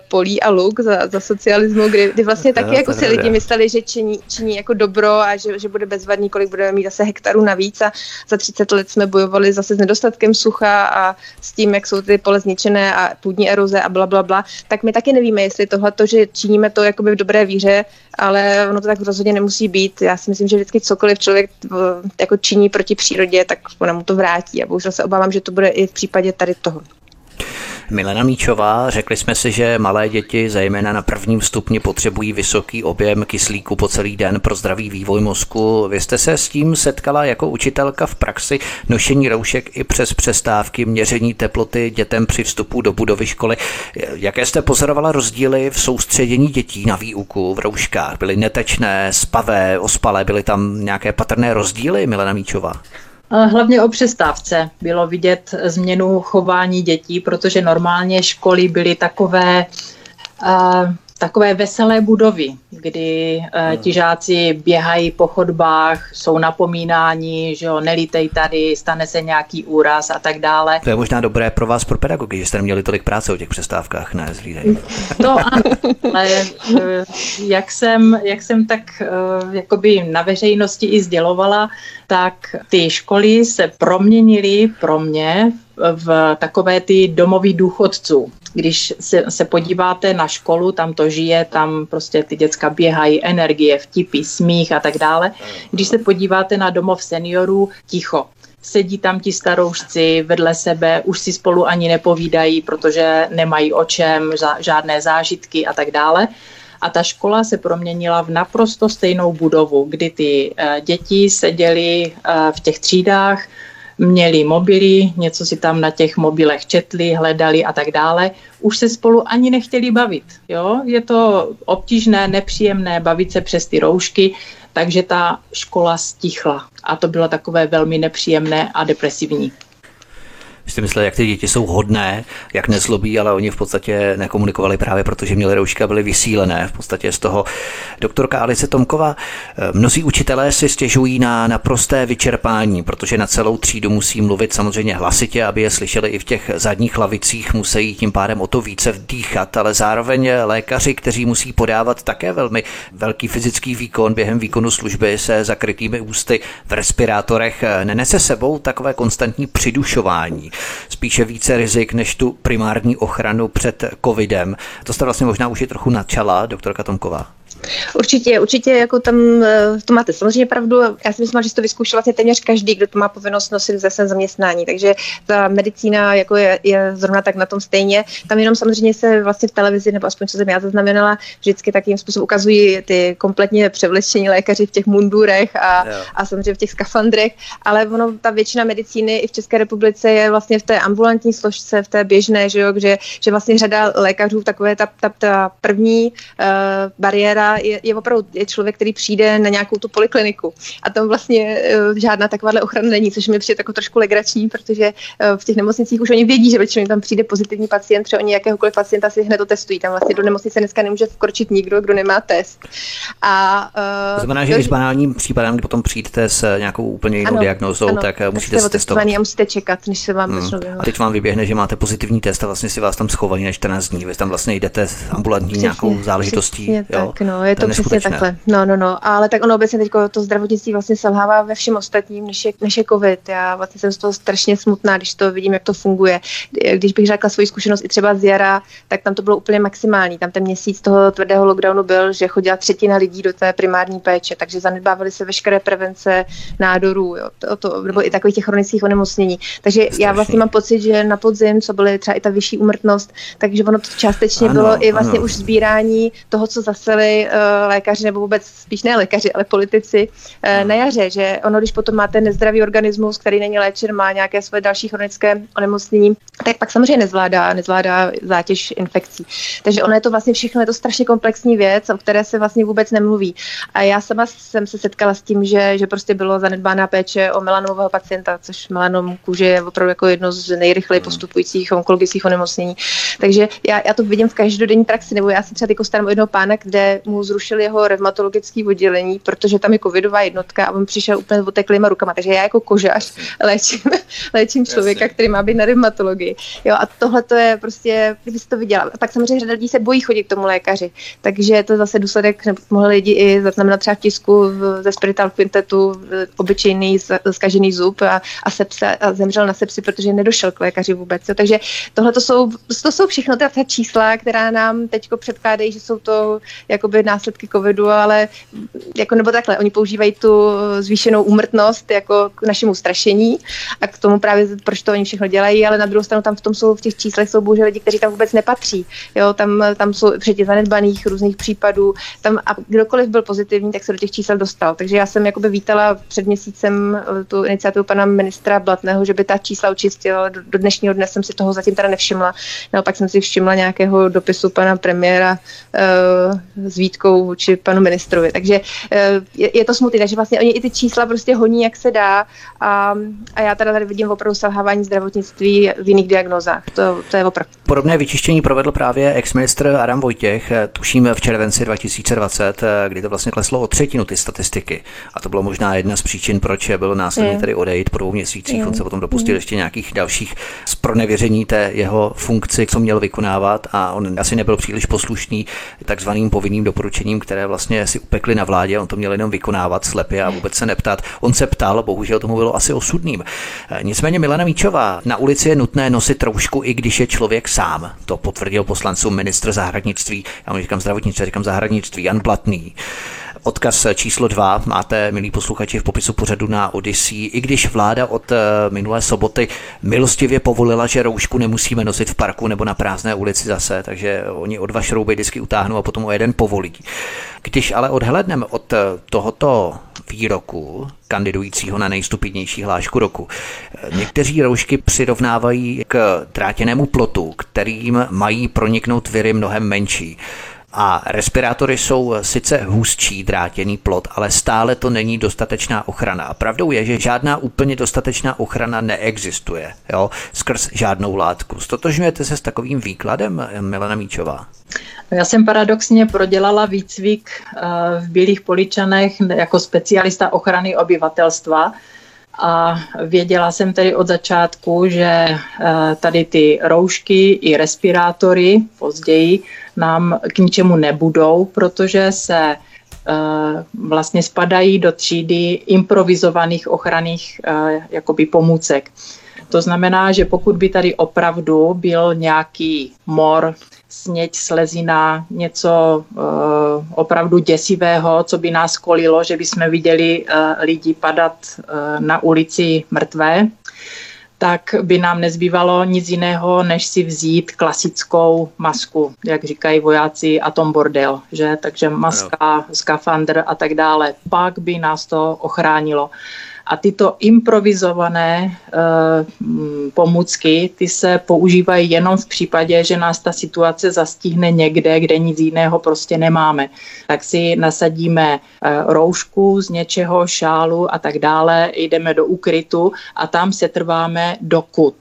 polí a luk za, za socialismu, kdy, kdy vlastně taky jako si lidi mysleli, že činí, činí jako dobro a že, že bude bezvadný, kolik budeme mít zase hektarů navíc a za 30 let jsme bojovali zase s nedostatkem sucha a s tím, jak jsou ty pole zničené a půdní eroze a bla, bla, bla, tak my taky nevíme, jestli tohle, že činíme to jakoby v dobré víře, ale ono to tak rozhodně nemusí být. Já si myslím, že vždycky cokoliv člověk eh, jako činí proti přírodě, tak ona mu to vrátí. A bohužel se obávám, že to bude i v případě tady toho. Milena Míčová, řekli jsme si, že malé děti, zejména na prvním stupni, potřebují vysoký objem kyslíku po celý den pro zdravý vývoj mozku. Vy jste se s tím setkala jako učitelka v praxi nošení roušek i přes přestávky, měření teploty dětem při vstupu do budovy školy. Jaké jste pozorovala rozdíly v soustředění dětí na výuku v rouškách? Byly netečné, spavé, ospalé, byly tam nějaké patrné rozdíly, Milena Míčová? Hlavně o přestávce bylo vidět změnu chování dětí, protože normálně školy byly takové uh, takové veselé budovy, kdy uh, ti žáci běhají po chodbách, jsou napomínáni, že jo, nelítej tady, stane se nějaký úraz a tak dále. To je možná dobré pro vás, pro pedagogy, že jste neměli tolik práce o těch přestávkách, ne, zlídej. To ano, ale uh, jak jsem, jak jsem tak uh, jakoby na veřejnosti i sdělovala, tak ty školy se proměnily pro mě v takové ty domovy důchodců. Když se, se podíváte na školu, tam to žije, tam prostě ty děcka běhají, energie, vtipy, smích a tak dále. Když se podíváte na domov seniorů, ticho sedí tam ti staroušci vedle sebe, už si spolu ani nepovídají, protože nemají o čem, žádné zážitky a tak dále. A ta škola se proměnila v naprosto stejnou budovu, kdy ty eh, děti seděly eh, v těch třídách, měli mobily, něco si tam na těch mobilech četli, hledali a tak dále, už se spolu ani nechtěli bavit. Jo? Je to obtížné, nepříjemné bavit se přes ty roušky, takže ta škola stichla. A to bylo takové velmi nepříjemné a depresivní. Jste mysleli, jak ty děti jsou hodné, jak nezlobí, ale oni v podstatě nekomunikovali právě protože měli rouška, byly vysílené v podstatě z toho. Doktorka Alice Tomková, mnozí učitelé si stěžují na naprosté vyčerpání, protože na celou třídu musí mluvit samozřejmě hlasitě, aby je slyšeli i v těch zadních lavicích, musí tím pádem o to více vdýchat, ale zároveň lékaři, kteří musí podávat také velmi velký fyzický výkon během výkonu služby se zakrytými ústy v respirátorech, nenese sebou takové konstantní přidušování spíše více rizik než tu primární ochranu před covidem. To jste vlastně možná už i trochu načala, doktorka Tomková. Určitě, určitě jako tam eh, to máte samozřejmě pravdu. Já si myslím, že to vyzkoušel vlastně téměř každý, kdo to má povinnost nosit ze svém zaměstnání. Takže ta medicína jako je, je, zrovna tak na tom stejně. Tam jenom samozřejmě se vlastně v televizi, nebo aspoň co jsem já zaznamenala, vždycky takým způsobem ukazují ty kompletně převlečení lékaři v těch mundurech a, a samozřejmě v těch skafandrech, ale ono, ta většina medicíny i v České republice je vlastně v té ambulantní složce, v té běžné, že, jo, že, že vlastně řada lékařů takové ta, ta, ta první uh, bariéra je, je opravdu je člověk, který přijde na nějakou tu polikliniku a tam vlastně uh, žádná takováhle ochrana není, což mi přijde jako trošku legrační, protože uh, v těch nemocnicích už oni vědí, že většinou tam přijde pozitivní pacient, třeba oni jakéhokoliv pacienta si hned to testují. Tam vlastně do nemocnice dneska nemůže vkročit nikdo, kdo nemá test. A, uh, to znamená, že když banálním případem, kdy potom přijdete s nějakou úplně jinou ano, diagnózou, ano, tak musíte se testovat. a musíte čekat, než se vám hmm. A teď vám vyběhne, že máte pozitivní test a vlastně si vás tam schovají na 14 dní. Vy tam vlastně jdete s ambulantní přesně, nějakou záležitostí. Přesně jo? Tak, no, je to, to přesně takhle. No, no, no. Ale tak ono obecně teď to zdravotnictví vlastně selhává ve všem ostatním, než je, než je COVID. Já vlastně jsem z toho strašně smutná, když to vidím, jak to funguje. Když bych řekla svoji zkušenost i třeba z jara, tak tam to bylo úplně maximální. Tam ten měsíc toho tvrdého lockdownu byl, že chodila třetina lidí do té primární péče, takže zanedbávaly se veškeré prevence nádorů, jo, to, to, nebo i takových těch chronických onemocnění. Takže Strašný. já vlastně mám pocit, že na podzim, co byly třeba i ta vyšší úmrtnost, takže ono to částečně ano, bylo i vlastně ano. už sbírání toho, co zaseli lékaři, nebo vůbec spíš ne lékaři, ale politici uh, na jaře, že ono, když potom máte nezdravý organismus, který není léčen, má nějaké své další chronické onemocnění, tak pak samozřejmě nezvládá, nezvládá zátěž infekcí. Takže ono je to vlastně všechno, je to strašně komplexní věc, o které se vlastně vůbec nemluví. A já sama jsem se setkala s tím, že, že prostě bylo zanedbána péče o melanomového pacienta, což melanom kůže je opravdu jako jedno z nejrychleji hmm. postupujících onkologických onemocnění. Takže já, já to vidím v každodenní praxi, nebo já se třeba jako starám o jednoho pána, kde mu zrušili jeho revmatologické oddělení, protože tam je covidová jednotka a on přišel úplně oteklýma rukama. Takže já jako kožař léčím, léčím člověka, Jasně. který má být na revmatologii. Jo, a tohle to je prostě, kdyby to viděla. A pak samozřejmě řada lidí se bojí chodit k tomu lékaři. Takže to zase důsledek, mohli lidi i zaznamenat třeba v tisku ze Spirital Quintetu obyčejný zkažený zub a, a, sepse, a zemřel na sepsi, protože nedošel k lékaři vůbec. Jo. Takže tohle to jsou, to jsou všechno ta, ta čísla, která nám teď předkládají, že jsou to jakoby následky covidu, ale jako nebo takhle, oni používají tu zvýšenou úmrtnost jako k našemu strašení a k tomu právě, proč to oni všechno dělají, ale na druhou stranu tam v tom jsou, v těch číslech jsou bohužel lidi, kteří tam vůbec nepatří. Jo, tam, tam jsou předtím zanedbaných různých případů, tam a kdokoliv byl pozitivní, tak se do těch čísel dostal. Takže já jsem jakoby vítala před měsícem tu iniciativu pana ministra Blatného, že by ta čísla očistila. Do, do dnešního dne jsem si toho zatím teda nevšimla. Naopak jsem si všimla nějakého dopisu pana premiéra uh, s výtkou vůči panu ministrovi. Takže uh, je, je to smutné, takže vlastně oni i ty čísla prostě honí, jak se dá. A, a já teda tady vidím opravdu selhávání zdravotnictví v jiných diagnózách. To, to je opravdu. Podobné vyčištění provedl právě ex-ministr Adam Vojtěch, tuším v červenci 2020, kdy to vlastně kleslo o třetinu ty statistiky. A to bylo možná jedna z příčin, proč byl následně tady odejít po dvou měsících. On se potom dopustil ještě nějakých dalších zpronevěření té jeho funkci, co měl vykonávat a on asi nebyl příliš poslušný takzvaným povinným doporučením, které vlastně si upekli na vládě. On to měl jenom vykonávat slepě a vůbec se neptat. On se ptal, bohužel tomu bylo asi osudným. Nicméně Milena Míčová, na ulici je nutné nosit troušku, i když je člověk sám. To potvrdil poslancům ministr zahraničí, já mu říkám zdravotnictví, říkám zahraničí, Jan Blatný. Odkaz číslo dva máte, milí posluchači, v popisu pořadu na Odyssey. I když vláda od eh, minulé soboty milostivě povolila, že roušku nemusíme nosit v parku nebo na prázdné ulici zase, takže oni o dva šrouby vždycky utáhnou a potom o jeden povolí. Když ale odhledneme od eh, tohoto výroku kandidujícího na nejstupidnější hlášku roku. Eh, někteří roušky přirovnávají k drátěnému plotu, kterým mají proniknout viry mnohem menší. A respirátory jsou sice hustší drátěný plot, ale stále to není dostatečná ochrana. A pravdou je, že žádná úplně dostatečná ochrana neexistuje, jo, skrz žádnou látku. Stotožňujete se s takovým výkladem, Milena Míčová? Já jsem paradoxně prodělala výcvik eh, v Bílých Poličanech jako specialista ochrany obyvatelstva a věděla jsem tedy od začátku, že eh, tady ty roušky i respirátory později nám k ničemu nebudou, protože se eh, vlastně spadají do třídy improvizovaných ochranných eh, jakoby pomůcek. To znamená, že pokud by tady opravdu byl nějaký mor, sněť, slezina, něco uh, opravdu děsivého, co by nás kolilo, že by jsme viděli uh, lidi padat uh, na ulici mrtvé, tak by nám nezbývalo nic jiného, než si vzít klasickou masku, jak říkají vojáci, atom bordel, že? Takže maska, skafandr a tak dále. Pak by nás to ochránilo. A tyto improvizované uh, pomůcky, ty se používají jenom v případě, že nás ta situace zastihne někde, kde nic jiného prostě nemáme. Tak si nasadíme uh, roušku z něčeho, šálu a tak dále, jdeme do úkrytu a tam se trváme dokud.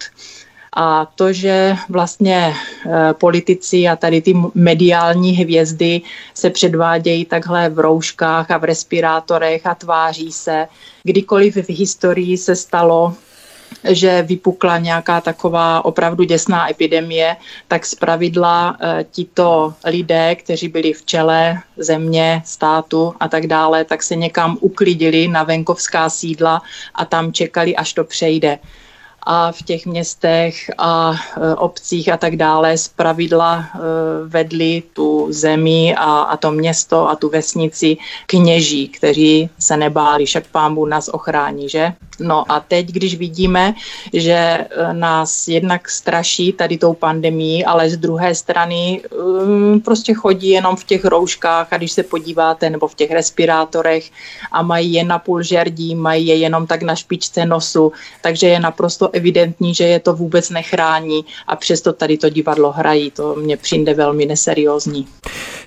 A to, že vlastně e, politici a tady ty mediální hvězdy se předvádějí takhle v rouškách a v respirátorech a tváří se, kdykoliv v historii se stalo, že vypukla nějaká taková opravdu děsná epidemie, tak z pravidla e, tito lidé, kteří byli v čele země, státu a tak dále, tak se někam uklidili na venkovská sídla a tam čekali, až to přejde a v těch městech a e, obcích a tak dále z pravidla e, vedli tu zemi a, a to město a tu vesnici kněží, kteří se nebáli, však pán Bůh nás ochrání, že? No a teď, když vidíme, že e, nás jednak straší tady tou pandemí, ale z druhé strany um, prostě chodí jenom v těch rouškách a když se podíváte, nebo v těch respirátorech a mají je na půl žerdí, mají je jenom tak na špičce nosu, takže je naprosto evidentní, že je to vůbec nechrání a přesto tady to divadlo hrají. To mě přijde velmi neseriózní.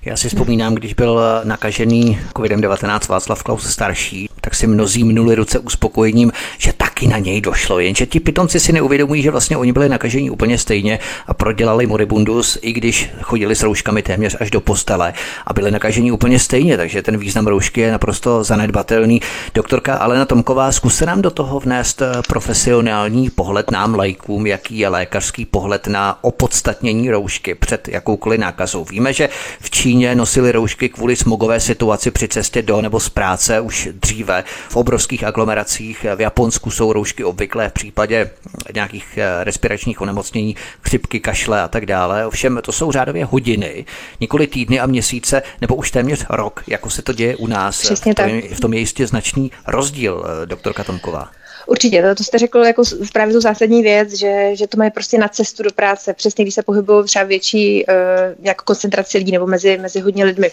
Já si vzpomínám, když byl nakažený COVID-19 Václav Klaus starší, tak si mnozí minuli ruce uspokojením, že taky na něj došlo. Jenže ti pitomci si neuvědomují, že vlastně oni byli nakažení úplně stejně a prodělali moribundus, i když chodili s rouškami téměř až do postele a byli nakažení úplně stejně, takže ten význam roušky je naprosto zanedbatelný. Doktorka Alena Tomková, zkuste nám do toho vnést eh, profesionální pohled nám lajkům, jaký je lékařský pohled na opodstatnění roušky před jakoukoliv nákazou. Víme, že v Číně nosili roušky kvůli smogové situaci při cestě do nebo z práce už dříve v obrovských aglomeracích. V Japonsku jsou roušky obvyklé v případě nějakých eh, respiračních onemocnění, chřipky, kašle a tak dále. Ovšem to jsou řádově hodiny, nikoli týdny a měsíce, nebo už téměř rok, jako se to děje u nás. Přesně v tom, tak. v tom je jistě značný rozdíl, eh, doktorka Tomková. Určitě, to, to jste řekl jako právě tu zásadní věc, že, že to mají prostě na cestu do práce, přesně když se pohybují třeba větší uh, jako koncentrace lidí nebo mezi, mezi hodně lidmi.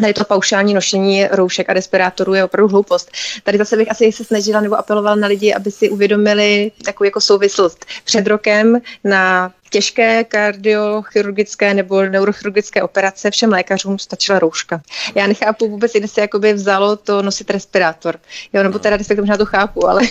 Tady to paušální nošení roušek a respirátorů je opravdu hloupost. Tady zase bych asi se snažila nebo apeloval na lidi, aby si uvědomili takovou jako souvislost. Před rokem na těžké kardiochirurgické nebo neurochirurgické operace všem lékařům stačila rouška. Já nechápu vůbec, kde se jakoby vzalo to nosit respirátor. Jo, nebo teda respektive možná to chápu, ale...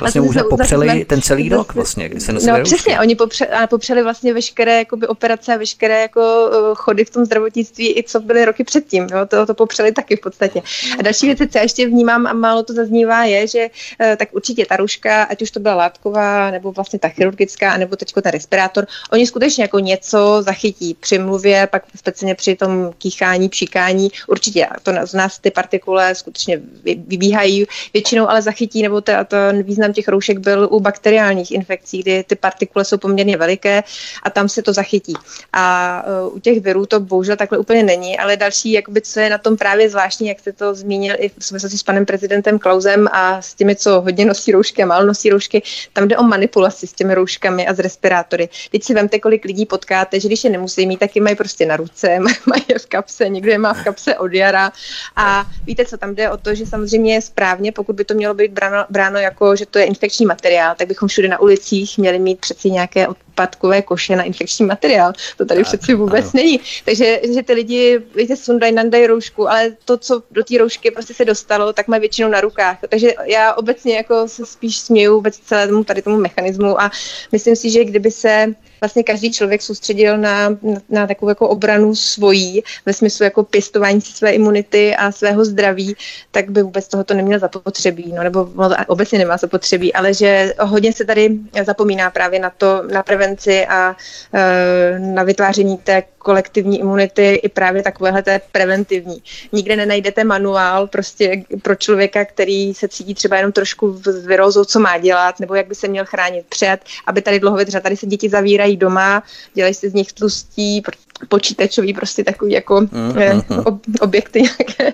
Vlastně možná popřeli jsme, ten celý rok vlastně, kdy se nosili No roušky. přesně, oni popře, popřeli vlastně veškeré jakoby, operace a veškeré jako uh, chody v tom zdravotnictví, i co byly roky předtím. Jo, to, to popřeli taky v podstatě. A další věc, co já ještě vnímám a málo to zaznívá, je, že uh, tak určitě ta rouška, ať už to byla látková, nebo vlastně ta chirurgická, nebo teď ta respirátor, oni skutečně jako něco zachytí při mluvě, pak speciálně při tom kýchání, přikání. Určitě to z nás ty partikule skutečně vybíhají většinou, ale zachytí, nebo ta, ten význam těch roušek byl u bakteriálních infekcí, kdy ty partikule jsou poměrně veliké a tam se to zachytí. A uh, u těch virů to bohužel takhle úplně není, ale další, jakoby, co je na tom právě zvláštní, jak jste to zmínil i v souvislosti s panem prezidentem Klausem a s těmi, co hodně nosí roušky a málo nosí roušky, tam jde o manipulaci s těmi rouškami a s respirátory. Teď si vemte, kolik lidí potkáte, že když je nemusí mít, tak je mají prostě na ruce, mají je v kapse, někdo je má v kapse od jara. A víte, co tam jde o to, že samozřejmě je správně, pokud by to mělo být bráno, bráno jako, že to je infekční materiál, tak bychom všude na ulicích měli mít přeci nějaké odpadkové koše na infekční materiál. To tady tak, přeci vůbec ano. není. Takže že ty lidi, víte, sundají, nandají roušku, ale to, co do té roušky prostě se dostalo, tak mají většinou na rukách. Takže já obecně jako se spíš směju vůbec celému tady tomu mechanismu a myslím si, že kdyby se vlastně každý člověk soustředil na, na, na takovou jako obranu svojí, ve smyslu jako pěstování si své imunity a svého zdraví, tak by vůbec tohoto neměl zapotřebí, no, nebo obecně nemá zapotřebí, ale že hodně se tady zapomíná právě na to, na prevenci a e, na vytváření té kolektivní imunity i právě takovéhle té preventivní. Nikde nenajdete manuál prostě pro člověka, který se cítí třeba jenom trošku s virozou, co má dělat, nebo jak by se měl chránit před, aby tady dlouho vydržel. Tady se děti zavírají doma, dělají si z nich tlustí, počítačový prostě takový jako mm-hmm. ob, objekty nějaké.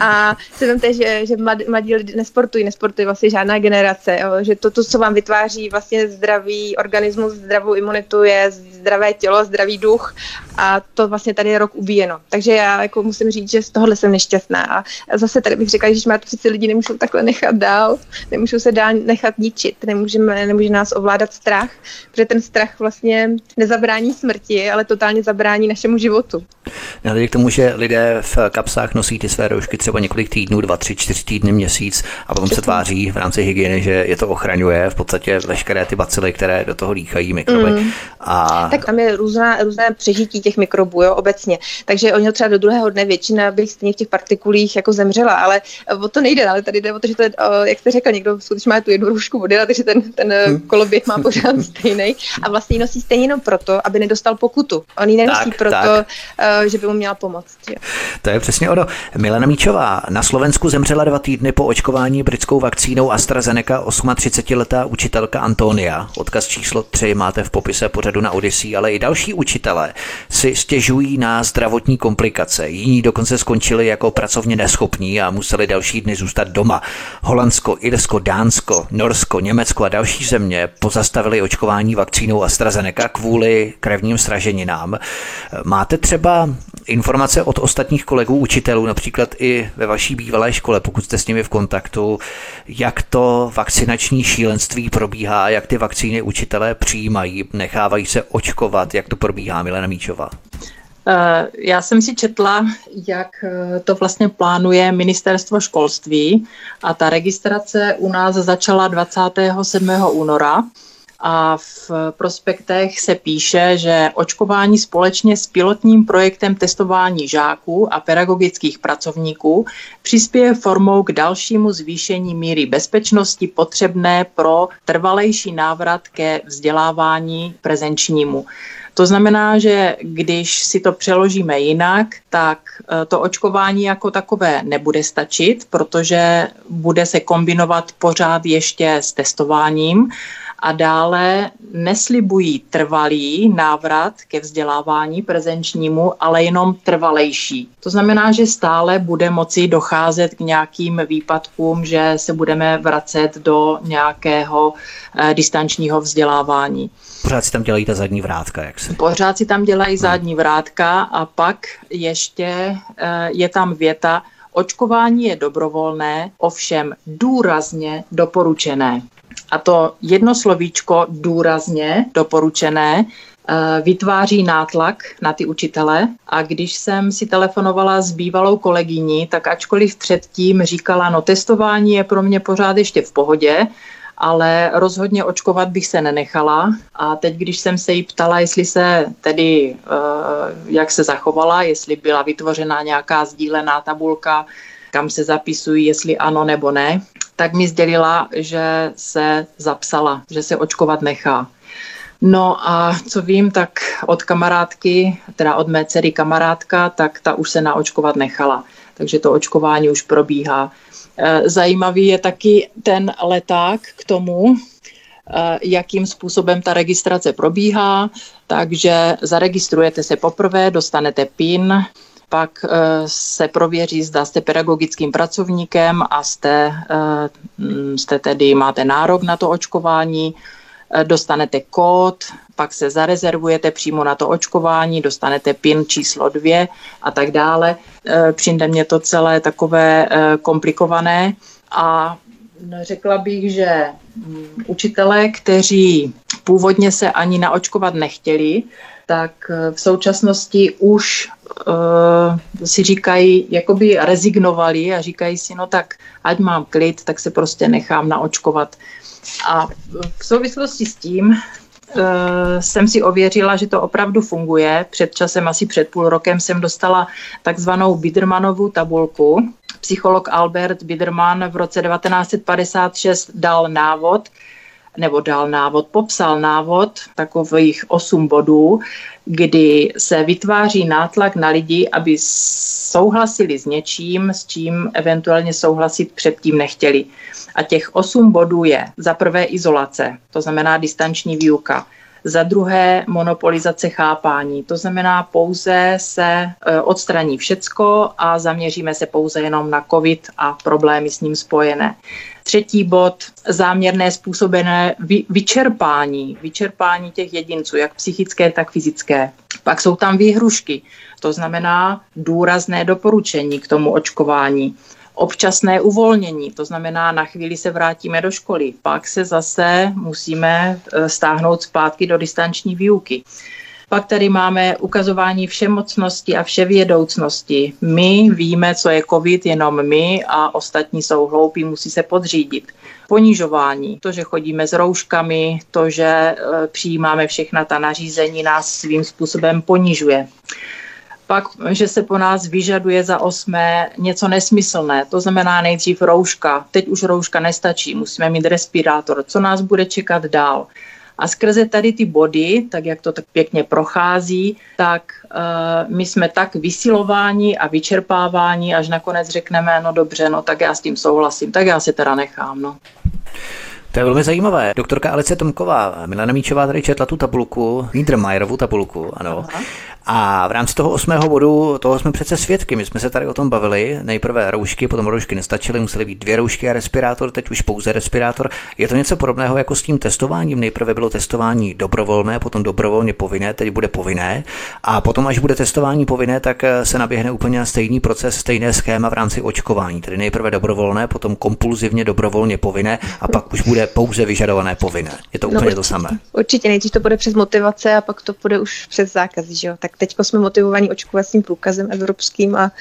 A si vemte, že, že mladí, mladí lidi nesportují, nesportují vlastně žádná generace, jo, že to, to, co vám vytváří vlastně zdravý organismus, zdravou imunitu je zdravé tělo, zdravý duch a to vlastně tady je rok ubíjeno. Takže já jako musím říct, že z tohohle jsem nešťastná. A zase tady bych řekla, že má to přeci lidi nemůžou takhle nechat dál, nemůžou se dál nechat ničit, nemůžeme, nemůže nás ovládat strach, protože ten strach vlastně nezabrání smrti, ale totálně zabrání našemu životu. Nehledě k tomu, že lidé v kapsách nosí ty své roušky třeba několik týdnů, dva, tři, čtyři týdny, měsíc a potom se tváří v rámci hygieny, že je to ochraňuje v podstatě veškeré ty bacily, které do toho dýchají mikroby. Mm. A... Tak tam je různá, různé přežití těch mikrobů, jo, obecně. Takže oni třeba do druhého dne většina by stejně v těch partikulích jako zemřela, ale o to nejde, ale tady jde o to, že to je, jak jste řekl, někdo skutečně má tu jednu roušku vody, takže ten, ten hmm. koloběh má pořád stejný a vlastně ji nosí stejně jenom proto, aby nedostal pokutu. On ji nenosí tak, proto, tak. Že by mu měla pomoct. Že? To je přesně ono. Milena Míčová na Slovensku zemřela dva týdny po očkování britskou vakcínou AstraZeneca 38-letá učitelka Antonia. Odkaz číslo 3 máte v popise pořadu na Odyssey, ale i další učitelé si stěžují na zdravotní komplikace. Jiní dokonce skončili jako pracovně neschopní a museli další dny zůstat doma. Holandsko, Irsko, Dánsko, Norsko, Německo a další země pozastavili očkování vakcínou AstraZeneca kvůli krevním sraženinám. Máte třeba informace od ostatních kolegů učitelů, například i ve vaší bývalé škole, pokud jste s nimi v kontaktu, jak to vakcinační šílenství probíhá, jak ty vakcíny učitelé přijímají, nechávají se očkovat, jak to probíhá, Milena Míčová? Eh, já jsem si četla, jak eh, to vlastně plánuje ministerstvo školství a ta registrace u nás začala 27. února a v prospektech se píše, že očkování společně s pilotním projektem testování žáků a pedagogických pracovníků přispěje formou k dalšímu zvýšení míry bezpečnosti potřebné pro trvalejší návrat ke vzdělávání prezenčnímu. To znamená, že když si to přeložíme jinak, tak eh, to očkování jako takové nebude stačit, protože bude se kombinovat pořád ještě s testováním a dále neslibují trvalý návrat ke vzdělávání prezenčnímu, ale jenom trvalejší. To znamená, že stále bude moci docházet k nějakým výpadkům, že se budeme vracet do nějakého eh, distančního vzdělávání. Pořád si tam dělají ta zadní vrátka, jak se? Pořád si tam dělají zadní vrátka a pak ještě eh, je tam věta, Očkování je dobrovolné, ovšem důrazně doporučené a to jedno slovíčko důrazně doporučené eh, vytváří nátlak na ty učitele a když jsem si telefonovala s bývalou kolegyní, tak ačkoliv předtím říkala, no testování je pro mě pořád ještě v pohodě, ale rozhodně očkovat bych se nenechala. A teď, když jsem se jí ptala, jestli se tedy, eh, jak se zachovala, jestli byla vytvořena nějaká sdílená tabulka, kam se zapisují, jestli ano nebo ne, tak mi sdělila, že se zapsala, že se očkovat nechá. No a co vím, tak od kamarádky, teda od mé dcery kamarádka, tak ta už se naočkovat nechala. Takže to očkování už probíhá. E, zajímavý je taky ten leták k tomu, e, jakým způsobem ta registrace probíhá. Takže zaregistrujete se poprvé, dostanete PIN, pak eh, se prověří, zda jste pedagogickým pracovníkem a jste, eh, mm, jste tedy, máte nárok na to očkování, eh, dostanete kód, pak se zarezervujete přímo na to očkování, dostanete PIN číslo dvě a tak dále. Přijde mě to celé takové komplikované a řekla bych, že mm, učitelé, kteří původně se ani naočkovat nechtěli, tak v současnosti už uh, si říkají, jakoby rezignovali a říkají si, no tak ať mám klid, tak se prostě nechám naočkovat. A v souvislosti s tím uh, jsem si ověřila, že to opravdu funguje. Před časem, asi před půl rokem, jsem dostala takzvanou Bidermanovu tabulku. Psycholog Albert Biderman v roce 1956 dal návod, nebo dal návod, popsal návod, takových osm bodů, kdy se vytváří nátlak na lidi, aby souhlasili s něčím, s čím eventuálně souhlasit předtím nechtěli. A těch osm bodů je za prvé izolace, to znamená distanční výuka. Za druhé monopolizace chápání, to znamená pouze se e, odstraní všecko a zaměříme se pouze jenom na COVID a problémy s ním spojené. Třetí bod, záměrné způsobené vyčerpání, vyčerpání těch jedinců, jak psychické, tak fyzické. Pak jsou tam výhrušky, to znamená důrazné doporučení k tomu očkování občasné uvolnění, to znamená, na chvíli se vrátíme do školy, pak se zase musíme e, stáhnout zpátky do distanční výuky. Pak tady máme ukazování všemocnosti a vševědoucnosti. My víme, co je COVID, jenom my a ostatní jsou hloupí, musí se podřídit. Ponižování, to, že chodíme s rouškami, to, že e, přijímáme všechna ta nařízení, nás svým způsobem ponižuje pak, že se po nás vyžaduje za osmé něco nesmyslné, to znamená nejdřív rouška, teď už rouška nestačí, musíme mít respirátor, co nás bude čekat dál. A skrze tady ty body, tak jak to tak pěkně prochází, tak uh, my jsme tak vysilováni a vyčerpáváni, až nakonec řekneme, no dobře, no tak já s tím souhlasím, tak já se teda nechám. No. To je velmi zajímavé. Doktorka Alice Tomková, Milena Míčová tady četla tu tabulku, Niedermayerovu tabulku, ano. Aha. A v rámci toho osmého bodu, toho jsme přece svědky, my jsme se tady o tom bavili. Nejprve roušky, potom roušky nestačily, musely být dvě roušky a respirátor, teď už pouze respirátor. Je to něco podobného jako s tím testováním. Nejprve bylo testování dobrovolné, potom dobrovolně povinné, teď bude povinné. A potom, až bude testování povinné, tak se naběhne úplně stejný proces, stejné schéma v rámci očkování. Tedy nejprve dobrovolné, potom kompulzivně dobrovolně povinné a pak už bude pouze vyžadované povinné. Je to no, úplně určitě, to samé. Určitě nejdřív to bude přes motivace a pak to bude už přes zákaz. Že jo? Tak teď jsme motivovaní očkovacím průkazem evropským a,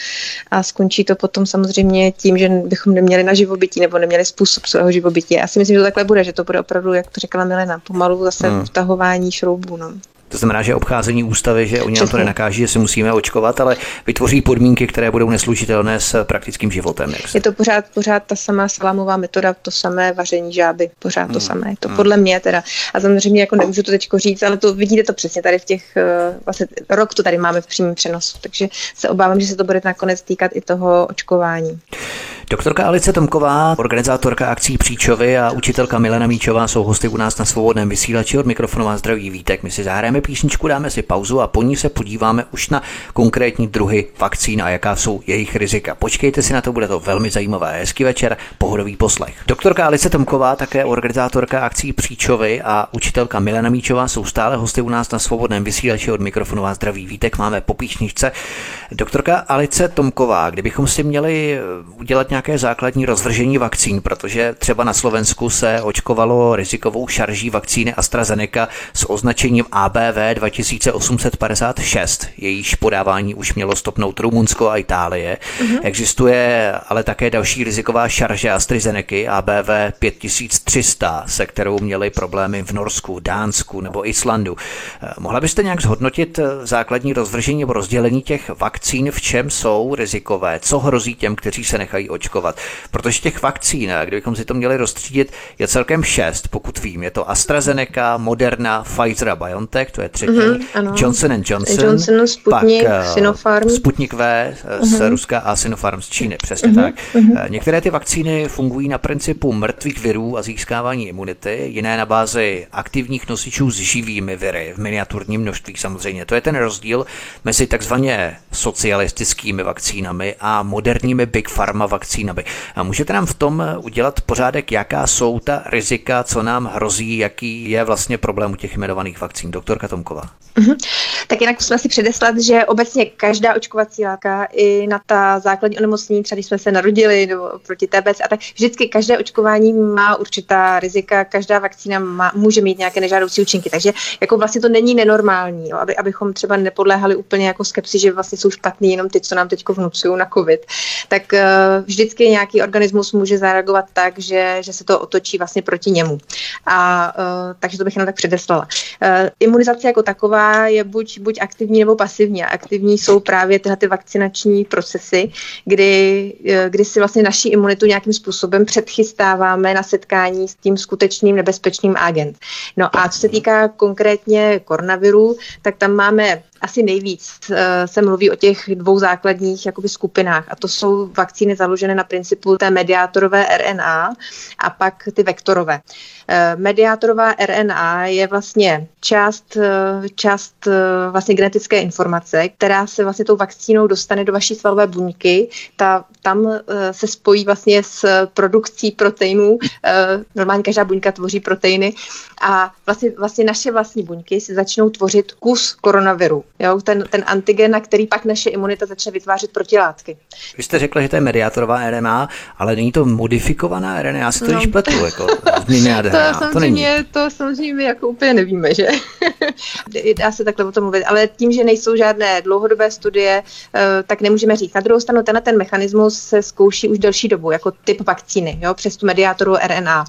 a skončí to potom samozřejmě tím, že bychom neměli na živobytí nebo neměli způsob svého živobytí. Já si myslím, že to takhle bude, že to bude opravdu, jak to řekla Milena, pomalu zase hmm. vtahování šroubů. No. To znamená, že obcházení ústavy, že oni nám to nenakáží, že se musíme očkovat, ale vytvoří podmínky, které budou neslučitelné s praktickým životem. Jak se... Je to pořád, pořád ta samá salámová metoda, to samé vaření žáby, pořád to hmm. samé. To hmm. podle mě teda. A samozřejmě jako nemůžu to teď říct, ale to vidíte to přesně tady v těch, eh, vlastně rok to tady máme v přímém přenosu, takže se obávám, že se to bude nakonec týkat i toho očkování. Doktorka Alice Tomková, organizátorka akcí Příčovy a učitelka Milena Míčová jsou hosty u nás na svobodném vysílači od mikrofonu vás zdraví vítek. My si zahrajeme písničku, dáme si pauzu a po ní se podíváme už na konkrétní druhy vakcín a jaká jsou jejich rizika. Počkejte si na to, bude to velmi zajímavé. Hezký večer, pohodový poslech. Doktorka Alice Tomková, také organizátorka akcí Příčovy a učitelka Milena Míčová jsou stále hosty u nás na svobodném vysílači od mikrofonu vás zdraví vítek. Máme po písničce. Doktorka Alice Tomková, kdybychom si měli udělat nějaké základní rozvržení vakcín, protože třeba na Slovensku se očkovalo rizikovou šarží vakcíny AstraZeneca s označením ABV 2856. Jejíž podávání už mělo stopnout Rumunsko a Itálie. Mm-hmm. Existuje ale také další riziková šarže AstraZeneca ABV 5300, se kterou měli problémy v Norsku, Dánsku nebo Islandu. Mohla byste nějak zhodnotit základní rozvržení nebo rozdělení těch vakcín, v čem jsou rizikové, co hrozí těm, kteří se nechají očkovat? Protože těch vakcín, kdybychom si to měli rozstřídit, je celkem šest, pokud vím. Je to AstraZeneca, Moderna, Pfizer a BioNTech, to je třetí, mm-hmm, Johnson Johnson, Johnson Sputnik, pak, eh, Sinopharm. Sputnik V mm-hmm. z mhm. Ruska a Sinopharm z Číny, přesně mm-hmm, tak. Mm-hmm. Některé ty vakcíny fungují na principu mrtvých virů a získávání imunity, jiné na bázi aktivních nosičů s živými viry, v miniaturním množství samozřejmě. To je ten rozdíl mezi takzvaně socialistickými vakcínami a moderními big pharma vakcínami. A můžete nám v tom udělat pořádek, jaká jsou ta rizika, co nám hrozí, jaký je vlastně problém u těch jmenovaných vakcín? Doktorka Tomková. Mm-hmm. Tak jinak musíme si předeslat, že obecně každá očkovací látka i na ta základní onemocnění, třeba když jsme se narodili nebo proti TBC a tak, vždycky každé očkování má určitá rizika, každá vakcína má, může mít nějaké nežádoucí účinky, takže jako vlastně to není nenormální, jo, aby, abychom třeba nepodléhali úplně jako skepsi, že vlastně jsou špatný jenom ty, co nám teď vnucují na covid. Tak uh, vždycky nějaký organismus může zareagovat tak, že, že se to otočí vlastně proti němu. A uh, takže to bych jenom tak předeslala. Uh, imunizace jako taková je buď, buď aktivní nebo pasivní. A aktivní jsou právě tyhle ty vakcinační procesy, kdy, uh, kdy si vlastně naší imunitu nějakým způsobem předchystáváme na setkání s tím skutečným nebezpečným agent. No a co se týká konkrétně koronaviru, tak tam máme asi nejvíc se mluví o těch dvou základních jakoby, skupinách a to jsou vakcíny založené na principu té mediátorové RNA a pak ty vektorové. Uh, mediátorová RNA je vlastně část, uh, část uh, vlastně genetické informace, která se vlastně tou vakcínou dostane do vaší svalové buňky. Ta, tam se spojí vlastně s produkcí proteinů. Normálně každá buňka tvoří proteiny a vlastně, vlastně naše vlastní buňky si začnou tvořit kus koronaviru jo, ten, ten antigen, na který pak naše imunita začne vytvářet protilátky. Vy jste řekla, že to je mediátorová RNA, ale není to modifikovaná RNA, já si to no. již pletu, jako to, to není. To samozřejmě my jako úplně nevíme, že? Dá se takhle o tom mluvit, ale tím, že nejsou žádné dlouhodobé studie, eh, tak nemůžeme říct. Na druhou stranu tenhle ten mechanismus se zkouší už delší dobu, jako typ vakcíny, jo, přes tu mediátoru RNA.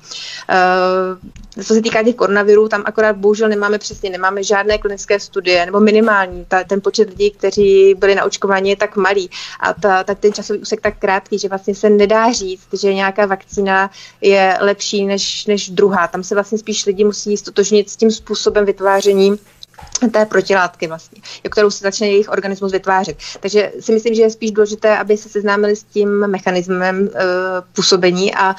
Eh, co se týká těch koronavirů, tam akorát bohužel nemáme přesně, nemáme žádné klinické studie, nebo minimální ta, ten počet lidí, kteří byli na očkování, je tak malý a ta, tak ten časový úsek tak krátký, že vlastně se nedá říct, že nějaká vakcína je lepší než, než druhá. Tam se vlastně spíš lidi musí stotožnit s tím způsobem vytváření té protilátky vlastně, kterou se začne jejich organismus vytvářet. Takže si myslím, že je spíš důležité, aby se seznámili s tím mechanismem uh, působení a uh,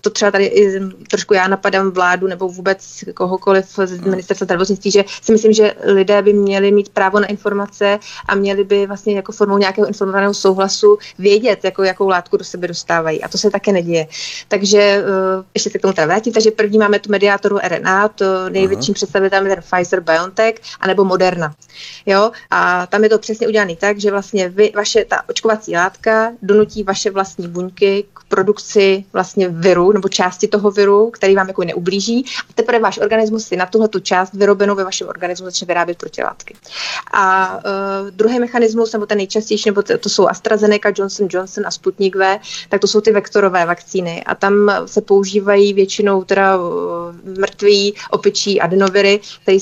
to třeba tady i trošku já napadám vládu nebo vůbec kohokoliv z ministerstva zdravotnictví, že si myslím, že lidé by měli mít právo na informace a měli by vlastně jako formou nějakého informovaného souhlasu vědět, jako, jakou látku do sebe dostávají. A to se také neděje. Takže uh, ještě se k tomu teda vrátím. Takže první máme tu mediátoru RNA, to největším představitelem je ten Pfizer BioNTech, anebo Moderna. Jo? A tam je to přesně udělané tak, že vlastně vy, vaše ta očkovací látka donutí vaše vlastní buňky k produkci vlastně viru nebo části toho viru, který vám jako neublíží. A teprve váš organismus si na tuhle tu část vyrobenou ve vašem organismu začne vyrábět protilátky. A uh, druhý mechanismus, nebo ten nejčastější, nebo to, to jsou AstraZeneca, Johnson Johnson a Sputnik V, tak to jsou ty vektorové vakcíny. A tam se používají většinou teda uh, mrtví opičí adenoviry, který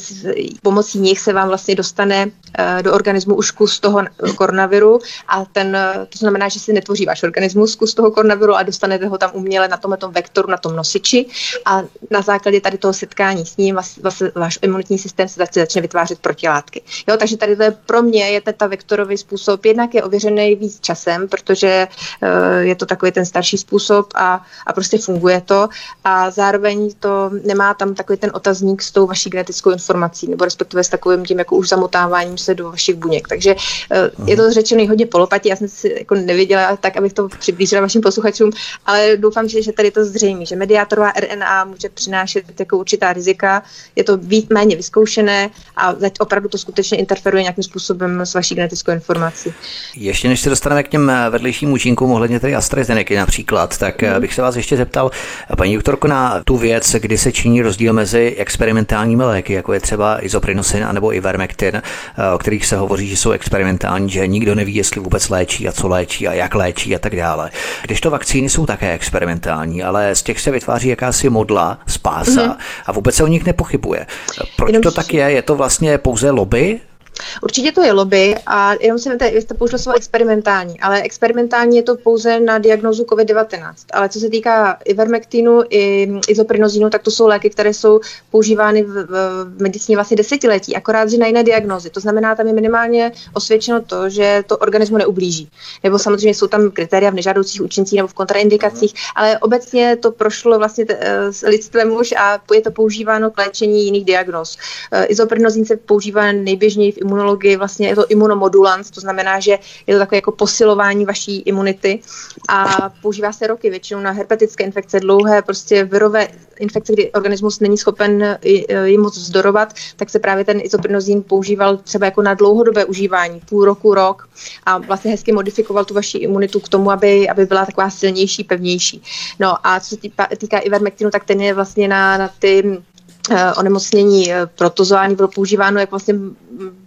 pomocí nich se vám vlastně dostane uh, do organismu už kus toho koronaviru. A ten, uh, to znamená, že si netvoří váš organismus kus toho koronaviru a dostanete ho tam uměle na tomhle vektoru, na tom nosiči. A na základě tady toho setkání s ním vás, vás, váš imunitní systém se začne vytvářet protilátky. Jo, takže tady to je pro mě je ta vektorový způsob, jednak je ověřený víc časem, protože uh, je to takový ten starší způsob a, a prostě funguje to. A zároveň to nemá tam takový ten otazník s tou vaší genetickou informací, nebo respektive s takovým tím jako už zamotáváním se do vašich buněk. Takže uh, je to řečeno hodně polopatě, já jsem si jako nevěděla tak, abych to přiblížila vašim posluchačům, ale doufám, že, že tady je to zřejmé, že mediátorová RNA může přinášet jako určitá rizika, je to víc méně vyzkoušené a opravdu to skutečně interferuje nějakým způsobem s vaší genetickou informací. Ještě než se dostaneme k těm eh, vedlejším účinkům ohledně tedy AstraZeneca například, tak mm. bych se vás ještě zeptal, paní doktorko, na tu věc, kdy se činí rozdíl mezi experimentálními léky, jako je třeba nebo ivermectin, o kterých se hovoří, že jsou experimentální, že nikdo neví, jestli vůbec léčí a co léčí a jak léčí a tak dále. Když to vakcíny jsou také experimentální, ale z těch se vytváří jakási modla, spása mm-hmm. a vůbec se o nich nepochybuje. Proč Jenom to tak je? Je to vlastně pouze lobby Určitě to je lobby a jenom si vy jste použil slovo experimentální, ale experimentální je to pouze na diagnózu COVID-19. Ale co se týká ivermectinu i izoprinozinu, tak to jsou léky, které jsou používány v, v medicíně vlastně desetiletí, akorát, že na jiné diagnózy. To znamená, tam je minimálně osvědčeno to, že to organismu neublíží. Nebo samozřejmě jsou tam kritéria v nežádoucích účincích nebo v kontraindikacích, ale obecně to prošlo vlastně t- eh, s lidstvem už a je to používáno k léčení jiných diagnóz. Eh, izoprinozin se používá nejběžněji v imunologii vlastně je to imunomodulant, to znamená, že je to takové jako posilování vaší imunity a používá se roky většinou na herpetické infekce, dlouhé prostě virové infekce, kdy organismus není schopen jim moc vzdorovat, tak se právě ten izoprinozín používal třeba jako na dlouhodobé užívání, půl roku, rok a vlastně hezky modifikoval tu vaši imunitu k tomu, aby, aby byla taková silnější, pevnější. No a co se týká, týká ivermectinu, tak ten je vlastně na, na ty onemocnění eh, protozoální bylo používáno jako vlastně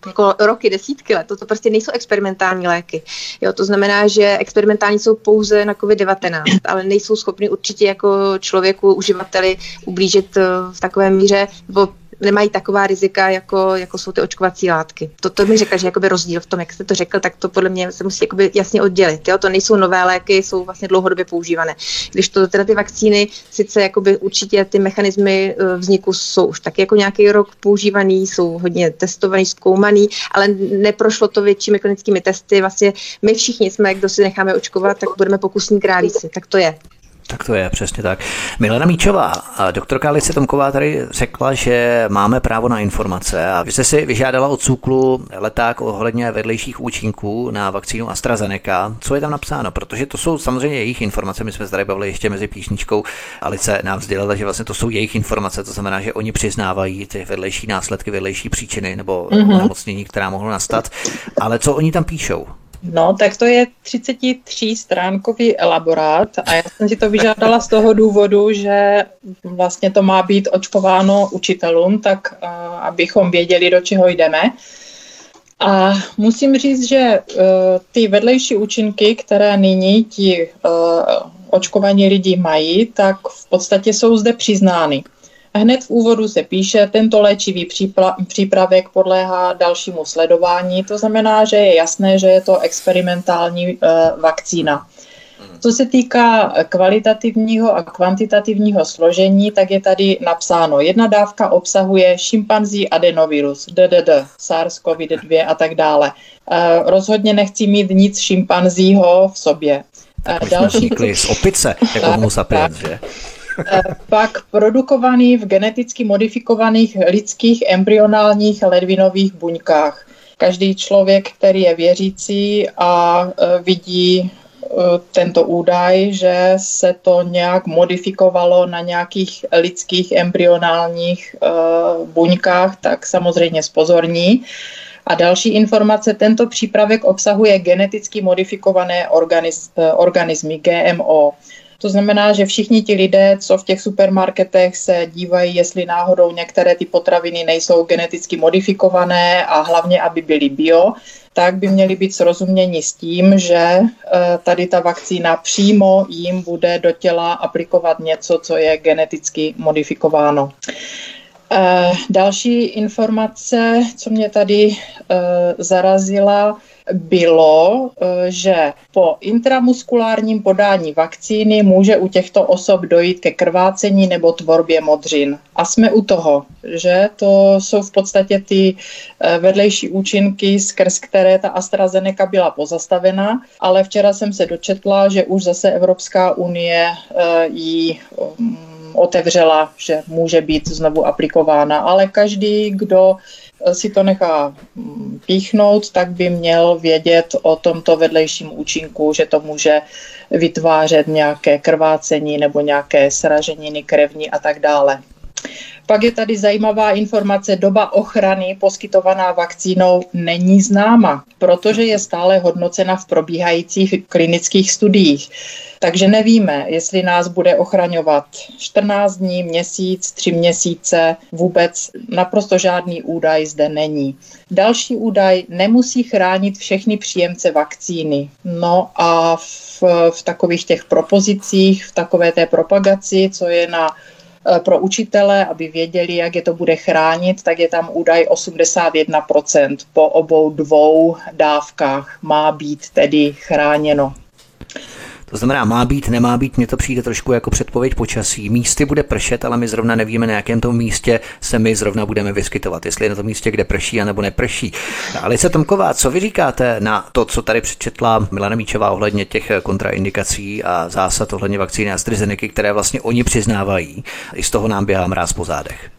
jako roky, desítky let. To prostě nejsou experimentální léky. Jo, to znamená, že experimentální jsou pouze na COVID-19, ale nejsou schopny určitě jako člověku, uživateli ublížit eh, v takové míře, nebo nemají taková rizika, jako, jako jsou ty očkovací látky. To, to mi řekla, že jakoby rozdíl v tom, jak jste to řekl, tak to podle mě se musí jakoby jasně oddělit. Jo? To nejsou nové léky, jsou vlastně dlouhodobě používané. Když to teda ty vakcíny, sice jakoby určitě ty mechanismy e, vzniku jsou už taky jako nějaký rok používaný, jsou hodně testovaný, zkoumaný, ale neprošlo to většími klinickými testy. Vlastně my všichni jsme, kdo si necháme očkovat, tak budeme pokusní králíci. Tak to je. Tak to je, přesně tak. Milena Míčová, doktorka Alice Tomková tady řekla, že máme právo na informace a vy jste si vyžádala od Cuklu leták ohledně vedlejších účinků na vakcínu AstraZeneca. Co je tam napsáno? Protože to jsou samozřejmě jejich informace. My jsme se tady bavili ještě mezi písničkou. Alice nám sdělila, že vlastně to jsou jejich informace, to znamená, že oni přiznávají ty vedlejší následky, vedlejší příčiny nebo mm-hmm. která mohlo nastat. Ale co oni tam píšou? No, tak to je 33 stránkový elaborát a já jsem si to vyžádala z toho důvodu, že vlastně to má být očkováno učitelům, tak uh, abychom věděli, do čeho jdeme. A musím říct, že uh, ty vedlejší účinky, které nyní ti uh, očkovaní lidi mají, tak v podstatě jsou zde přiznány. Hned v úvodu se píše, tento léčivý přípravek podléhá dalšímu sledování, to znamená, že je jasné, že je to experimentální e, vakcína. Co se týká kvalitativního a kvantitativního složení, tak je tady napsáno, jedna dávka obsahuje šimpanzí adenovirus, DDD, SARS-CoV-2 a tak dále. Eh, rozhodně nechci mít nic šimpanzího v sobě. Další... z opice, jako homo sapiens, že? Pak produkovaný v geneticky modifikovaných lidských embryonálních ledvinových buňkách. Každý člověk, který je věřící a e, vidí e, tento údaj, že se to nějak modifikovalo na nějakých lidských embryonálních e, buňkách, tak samozřejmě spozorní. A další informace, tento přípravek obsahuje geneticky modifikované organismy, GMO. To znamená, že všichni ti lidé, co v těch supermarketech se dívají, jestli náhodou některé ty potraviny nejsou geneticky modifikované a hlavně, aby byly bio, tak by měli být srozuměni s tím, že eh, tady ta vakcína přímo jim bude do těla aplikovat něco, co je geneticky modifikováno. Eh, další informace, co mě tady eh, zarazila, bylo, eh, že po intramuskulárním podání vakcíny může u těchto osob dojít ke krvácení nebo tvorbě modřin. A jsme u toho, že to jsou v podstatě ty eh, vedlejší účinky, skrz které ta AstraZeneca byla pozastavena, ale včera jsem se dočetla, že už zase Evropská unie eh, ji mm, otevřela, že může být znovu aplikována, ale každý, kdo si to nechá mm, píchnout, tak by měl vědět o tomto vedlejším účinku, že to může vytvářet nějaké krvácení nebo nějaké sraženiny krevní a tak dále. Pak je tady zajímavá informace, doba ochrany poskytovaná vakcínou není známa, protože je stále hodnocena v probíhajících klinických studiích. Takže nevíme, jestli nás bude ochraňovat 14 dní, měsíc, 3 měsíce, vůbec naprosto žádný údaj zde není. Další údaj nemusí chránit všechny příjemce vakcíny. No a v, v takových těch propozicích, v takové té propagaci, co je na pro učitele, aby věděli, jak je to bude chránit, tak je tam údaj 81% po obou dvou dávkách má být tedy chráněno. To znamená, má být, nemá být, mně to přijde trošku jako předpověď počasí. Místy bude pršet, ale my zrovna nevíme, na jakém tom místě se my zrovna budeme vyskytovat, jestli je na tom místě, kde prší, anebo neprší. Alice Tomková, co vy říkáte na to, co tady přečetla Milana Míčová ohledně těch kontraindikací a zásad ohledně vakcíny AstraZeneca, které vlastně oni přiznávají? I z toho nám běhá mráz po zádech.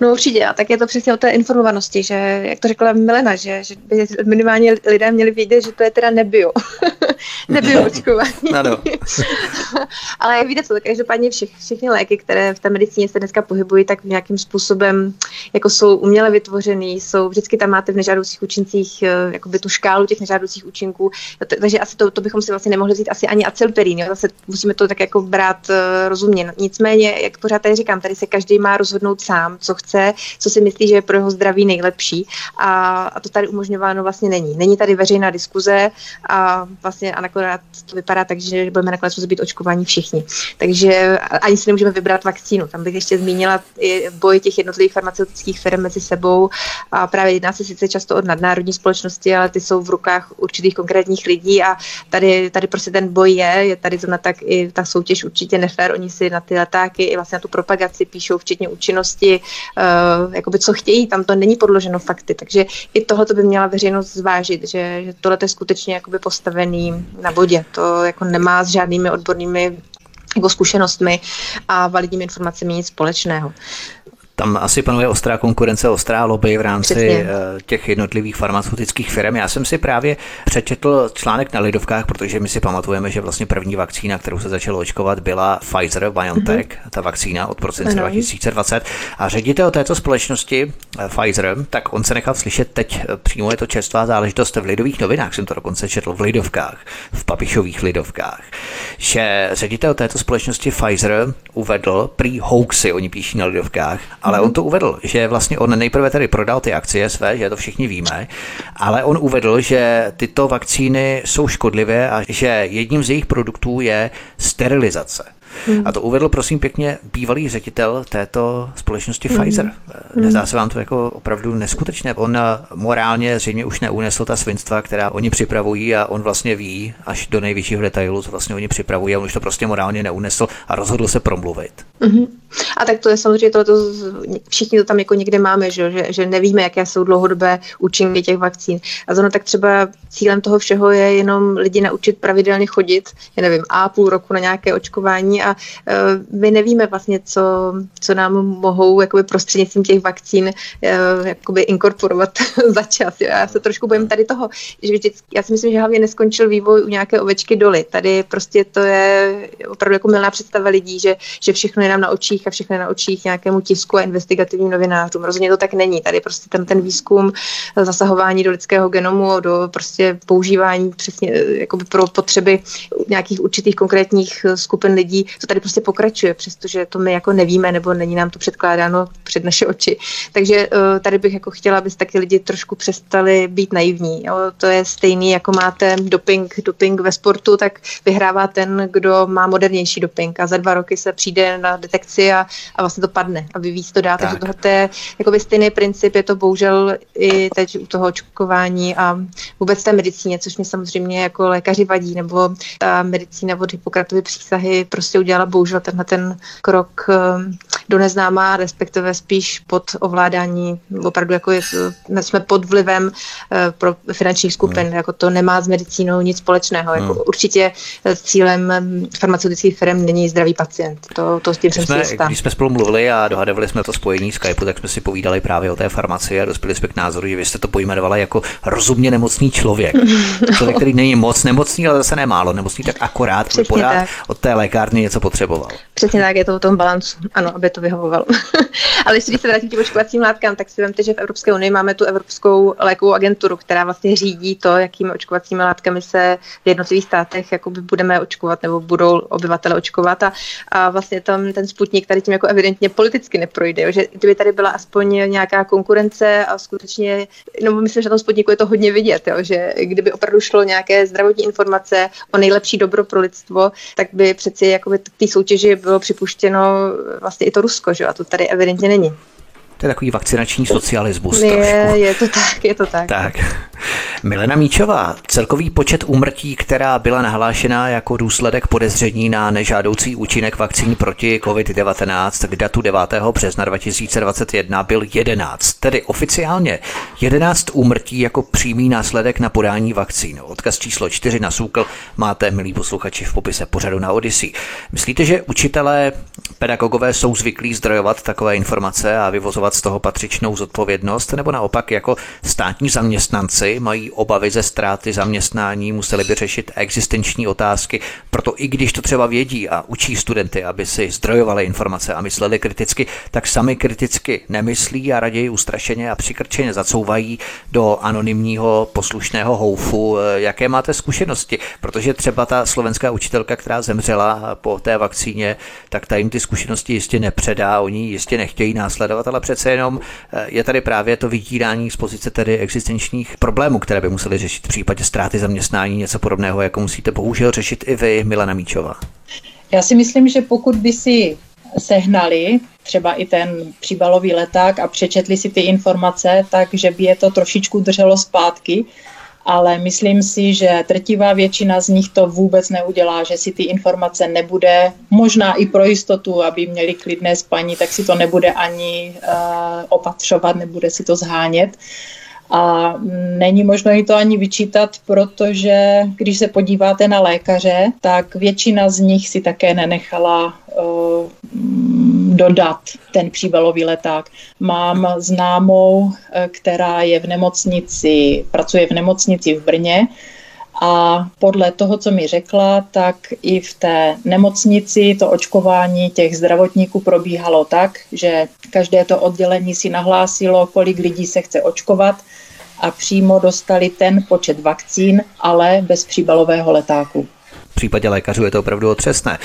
No určitě, a tak je to přesně o té informovanosti, že, jak to řekla Milena, že, že by minimálně lidé měli vědět, že to je teda nebio. nebio očkování. Ano. Ale jak víte co, každopádně všech, všechny léky, které v té medicíně se dneska pohybují, tak nějakým způsobem jako jsou uměle vytvořený, jsou vždycky tam máte v nežádoucích účincích eh, jakoby tu škálu těch nežádoucích účinků, takže asi to, to bychom si vlastně nemohli vzít asi ani acylperín, jo? zase musíme to tak jako brát uh, rozumně. Nicméně, jak pořád tady říkám, tady se každý má rozhodnout sám, co chce, co si myslí, že je pro jeho zdraví nejlepší a, a to tady umožňováno vlastně není. Není tady veřejná diskuze a vlastně a nakonec to vypadá tak, že budeme nakonec muset být očkováni všichni. Takže ani si nemůžeme vybrat vakcínu. Tam bych ještě zmínila i boj těch jednotlivých farmaceutických firm mezi sebou. A právě jedná se sice často od nadnárodní společnosti, ale ty jsou v rukách určitých konkrétních lidí a tady, tady prostě ten boj je, je tady zrovna tak i ta soutěž určitě nefér, oni si na ty letáky i vlastně na tu propagaci píšou včetně účinnosti, uh, jakoby co chtějí, tam to není podloženo fakty, takže i tohle by měla veřejnost zvážit, že, že tohle je skutečně jakoby postavený na bodě, to jako nemá s žádnými odbornými jako zkušenostmi a validními informacemi nic společného. Tam asi panuje ostrá konkurence, ostrá lobby v rámci Přesně. Eh, těch jednotlivých farmaceutických firm. Já jsem si právě přečetl článek na Lidovkách, protože my si pamatujeme, že vlastně první vakcína, kterou se začalo očkovat, byla Pfizer BioNTech, mm-hmm. ta vakcína od prosince 2020. A ředitel této společnosti eh, Pfizer, tak on se nechal slyšet teď, eh, přímo je to čerstvá záležitost v Lidových novinách, jsem to dokonce četl v Lidovkách, v papišových Lidovkách, že ředitel této společnosti Pfizer uvedl prý hoaxy, oni píší na Lidovkách, ale on to uvedl, že vlastně on nejprve tady prodal ty akcie své, že to všichni víme, ale on uvedl, že tyto vakcíny jsou škodlivé a že jedním z jejich produktů je sterilizace. Hmm. A to uvedl, prosím pěkně, bývalý ředitel této společnosti hmm. Pfizer. Nezdá se vám to jako opravdu neskutečné? On morálně zřejmě už neunesl ta svinstva, která oni připravují a on vlastně ví až do největšího detailu, co vlastně oni připravují a on už to prostě morálně neunesl a rozhodl se promluvit. Hmm. A tak to je samozřejmě to, to všichni to tam jako někde máme, že, že, že nevíme, jaké jsou dlouhodobé účinky těch vakcín. A zrovna tak třeba cílem toho všeho je jenom lidi naučit pravidelně chodit, já nevím, a půl roku na nějaké očkování a uh, my nevíme vlastně, co, co nám mohou jakoby prostřednictvím těch vakcín uh, jakoby inkorporovat za čas. Já se trošku bojím tady toho, že vždycky, já si myslím, že hlavně neskončil vývoj u nějaké ovečky doly. Tady prostě to je opravdu jako milná představa lidí, že, že všechno je nám na očích a všechno je na očích nějakému tisku a investigativním novinářům. Rozhodně to tak není. Tady prostě ten, ten výzkum zasahování do lidského genomu, do prostě používání přesně jakoby pro potřeby nějakých určitých konkrétních skupin lidí, to tady prostě pokračuje, přestože to my jako nevíme nebo není nám to předkládáno před naše oči. Takže uh, tady bych jako chtěla, aby taky lidi trošku přestali být naivní. Jo? To je stejný, jako máte doping, doping ve sportu, tak vyhrává ten, kdo má modernější doping a za dva roky se přijde na detekci a, a vlastně to padne a vy víc to dá. Tak. Takže tohle je jakoby stejný princip, je to bohužel i teď u toho očkování a vůbec té medicíně, což mě samozřejmě jako lékaři vadí, nebo ta medicína od Hippokratovy přísahy prostě udělala bohužel tenhle ten krok ehm, do neznámá, respektive spíš pod ovládání, opravdu jako je, jsme pod vlivem eh, pro finančních skupin, hmm. jako to nemá s medicínou nic společného. Jako hmm. určitě cílem ehm, farmaceutických firm není zdravý pacient. To, to s tím jsem jsme, si jistá. Když jsme spolu mluvili a dohadovali jsme to spojení Skypeu, tak jsme si povídali právě o té farmaci a dospěli jsme k názoru, že vy jste to pojmenovala jako rozumně nemocný člověk. Člověk, který není moc nemocný, ale zase nemálo nemocný, tak akorát, tak. od té lékárny něco potřeboval. Přesně tak, je to o tom balancu, ano, aby to vyhovovalo. ale když se vrátím k očkovacím látkám, tak si vemte, že v Evropské unii máme tu Evropskou lékovou agenturu, která vlastně řídí to, jakými očkovacími látkami se v jednotlivých státech jakoby budeme očkovat nebo budou obyvatele očkovat. A, a vlastně tam ten sputnik tady tím jako evidentně politicky neprojde, jo? že kdyby tady byla aspoň nějaká konkurence a skutečně, no myslím, že na tom sputniku je to hodně vidět, jo? že kdyby opravdu šlo nějaké zdravotní informace o nejlepší dobro pro lidstvo, tak by přeci jakoby té soutěži bylo připuštěno vlastně i to Rusko, že? a to tady evidentně není. To je takový vakcinační socialismus. Je, trošku. je to tak, je to tak. Tak. Milena Míčová, celkový počet úmrtí, která byla nahlášena jako důsledek podezření na nežádoucí účinek vakcín proti COVID-19 k datu 9. března 2021 byl 11, tedy oficiálně 11 úmrtí jako přímý následek na podání vakcín. Odkaz číslo 4 na Soukl máte, milí posluchači, v popise pořadu na Odyssey. Myslíte, že učitelé, pedagogové jsou zvyklí zdrojovat takové informace a vyvozovat z toho patřičnou zodpovědnost, nebo naopak jako státní zaměstnanci mají obavy ze ztráty zaměstnání, museli by řešit existenční otázky, proto i když to třeba vědí a učí studenty, aby si zdrojovali informace a mysleli kriticky, tak sami kriticky nemyslí a raději ustrašeně a přikrčeně zacouvají do anonymního poslušného houfu. Jaké máte zkušenosti? Protože třeba ta slovenská učitelka, která zemřela po té vakcíně, tak ta jim ty zkušenosti jistě nepředá, oni jistě nechtějí následovat, ale přece jenom je tady právě to vydírání z pozice tedy existenčních problémů, které by museli řešit v případě ztráty zaměstnání, něco podobného, jako musíte bohužel řešit i vy, Milena Míčová. Já si myslím, že pokud by si sehnali třeba i ten příbalový leták a přečetli si ty informace, takže by je to trošičku drželo zpátky, ale myslím si, že trtivá většina z nich to vůbec neudělá, že si ty informace nebude, možná i pro jistotu, aby měli klidné spaní, tak si to nebude ani uh, opatřovat, nebude si to zhánět. Uh, a není možno jí to ani vyčítat, protože když se podíváte na lékaře, tak většina z nich si také nenechala uh, dodat ten příbalový leták. Mám známou, eh, která je v nemocnici, pracuje v nemocnici v Brně a podle toho, co mi řekla, tak i v té nemocnici to očkování těch zdravotníků probíhalo tak, že každé to oddělení si nahlásilo, kolik lidí se chce očkovat a přímo dostali ten počet vakcín, ale bez příbalového letáku. Případě lékařů je to opravdu otřesné.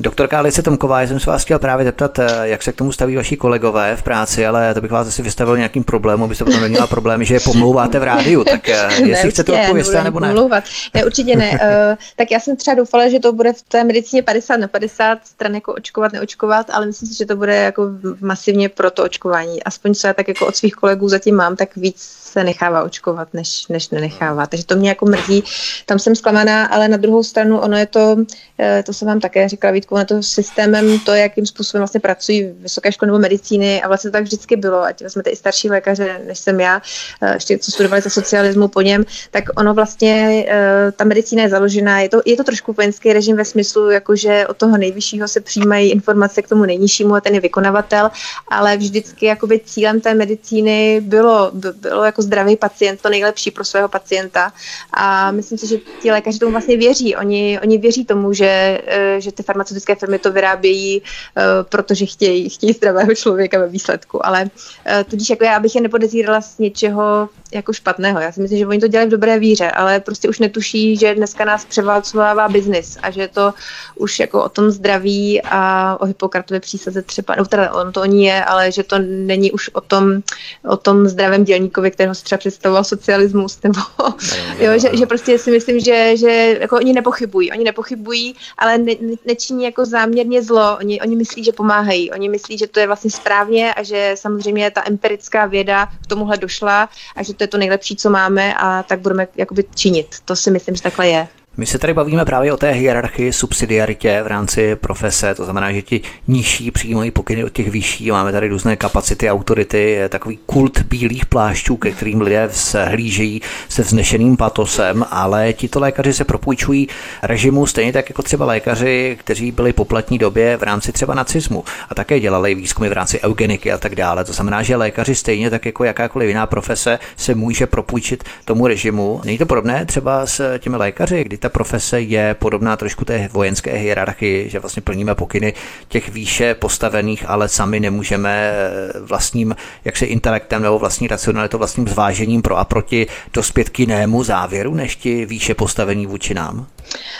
Doktorka Alice Tomková, já jsem se vás chtěl právě zeptat, eh, jak se k tomu staví vaši kolegové v práci, ale to bych vás asi vystavil nějakým problémům, abyste potom neměla problémy, že je pomlouváte v rádiu. Tak eh, jestli ne, chcete odpovědět, nebo ne? Pomlouvat. Ne, určitě ne. Uh, tak já jsem třeba doufala, že to bude v té medicíně 50 na 50 stran jako očkovat, neočkovat, ale myslím si, že to bude jako masivně pro to očkování. Aspoň co já tak jako od svých kolegů zatím mám, tak víc se nechává očkovat, než, než nenechává. Takže to mě jako mrzí. Tam jsem zklamaná, ale na druhou stranu ono je to, eh, to jsem vám také říkala, Vítku, ono to systémem, to, jakým způsobem vlastně pracují vysoké školy nebo medicíny a vlastně to tak vždycky bylo, ať jsme i starší lékaře, než jsem já, eh, ještě co studovali za socialismu po něm, tak ono vlastně, eh, ta medicína je založená, je to, je to trošku vojenský režim ve smyslu, jakože od toho nejvyššího se přijímají informace k tomu nejnižšímu a ten je vykonavatel, ale vždycky jakoby cílem té medicíny bylo, bylo jako zdravý pacient, to nejlepší pro svého pacienta. A myslím si, že ti lékaři tomu vlastně věří. Oni, oni věří tomu, že, eh, že ty farmaceutické firmy to vyrábějí, eh, protože chtějí, chtějí zdravého člověka ve výsledku. Ale eh, tudíž jako já bych je nepodezírala z něčeho jako špatného. Já si myslím, že oni to dělají v dobré víře, ale prostě už netuší, že dneska nás převálcovává biznis a že to už jako o tom zdraví a o Hippokratově přísaze třeba, no teda on to o ní je, ale že to není už o tom, o tom zdravém dělníkovi, kterého se třeba představoval socialismus, nebo jo, že, že, prostě si myslím, že, že jako oni nepochybují, oni nepochybují, ale ne, nečiní jako záměrně zlo, oni, oni myslí, že pomáhají, oni myslí, že to je vlastně správně a že samozřejmě ta empirická věda k tomuhle došla a že to je to nejlepší, co máme a tak budeme jakoby činit. To si myslím, že takhle je. My se tady bavíme právě o té hierarchii, subsidiaritě v rámci profese, to znamená, že ti nižší přijímají pokyny od těch vyšší, máme tady různé kapacity, autority, takový kult bílých plášťů, ke kterým lidé hlížejí se vznešeným patosem, ale tito lékaři se propůjčují režimu stejně tak jako třeba lékaři, kteří byli po platní době v rámci třeba nacismu a také dělali výzkumy v rámci eugeniky a tak dále. To znamená, že lékaři stejně tak jako jakákoliv jiná profese se může propůjčit tomu režimu. Není to podobné třeba s těmi lékaři, kdy ta profese je podobná trošku té vojenské hierarchii, že vlastně plníme pokyny těch výše postavených, ale sami nemůžeme eh, vlastním jaksi intelektem nebo vlastní racionalitou, vlastním zvážením pro a proti dospět k jinému závěru, než ti výše postavení vůči nám?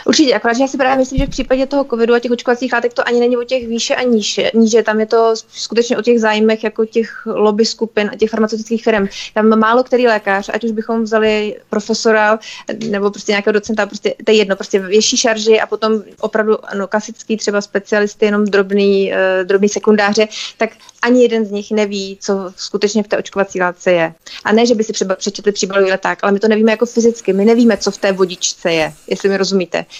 Určitě, akorát, že já si právě myslím, že v případě toho covidu a těch očkovacích látek to ani není o těch výše a níže, níže. Tam je to skutečně o těch zájmech jako těch lobby skupin a těch farmaceutických firm. Tam málo který lékař, ať už bychom vzali profesora nebo prostě nějakého docenta, prostě to je jedno, prostě větší šarži a potom opravdu ano, klasický třeba specialisty, jenom drobný, uh, drobný sekundáře, tak ani jeden z nich neví, co skutečně v té očkovací látce je. A ne, že by si třeba přečetli příbalový leták, ale my to nevíme jako fyzicky. My nevíme, co v té vodičce je, jestli mi rozumíte.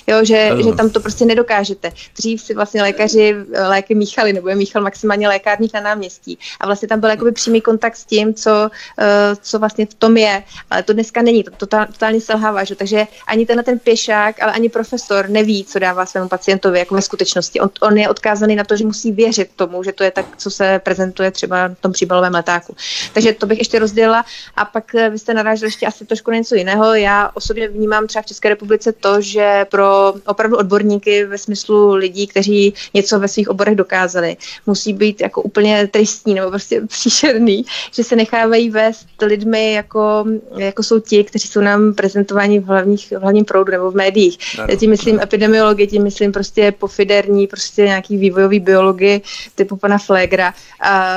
Jo, že, že tam to prostě nedokážete. Dřív si vlastně lékaři eh, léky míchali, nebo je míchal maximálně lékárník na náměstí. A vlastně tam byl jakoby přímý kontakt s tím, co, uh, co vlastně v tom je. Ale to dneska není, to totálně selhává. Že? Takže ani tenhle ten pěšák, ale ani profesor neví, co dává svému pacientovi jako ve skutečnosti. On, on je odkázaný na to, že musí věřit tomu, že to je tak, co se prezentuje třeba v tom příbalovém letáku. Takže to bych ještě rozdělila. A pak eh, vy jste naráželi ještě asi trošku něco jiného. Já osobně vnímám třeba v České republice to, že pro opravdu odborníky ve smyslu lidí, kteří něco ve svých oborech dokázali, musí být jako úplně tristní nebo prostě příšerný, že se nechávají vést lidmi, jako, jako jsou ti, kteří jsou nám prezentováni v, hlavních, v hlavním proudu nebo v médiích. Já tím myslím epidemiologi, tím myslím prostě pofiderní, prostě nějaký vývojový biologi typu pana Flegra a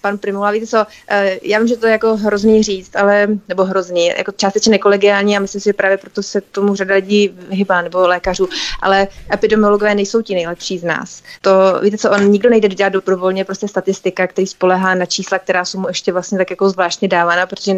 pan Primula, víte co, eh, já vím, že to je jako hrozný říct, ale, nebo hrozný, jako částečně nekolegiální a myslím si, že právě proto se tomu řada lidí hybá, nebo lékařů, ale epidemiologové nejsou ti nejlepší z nás. To, víte co, on nikdo nejde dělat dobrovolně, prostě statistika, který spolehá na čísla, která jsou mu ještě vlastně tak jako zvláštně dávána, protože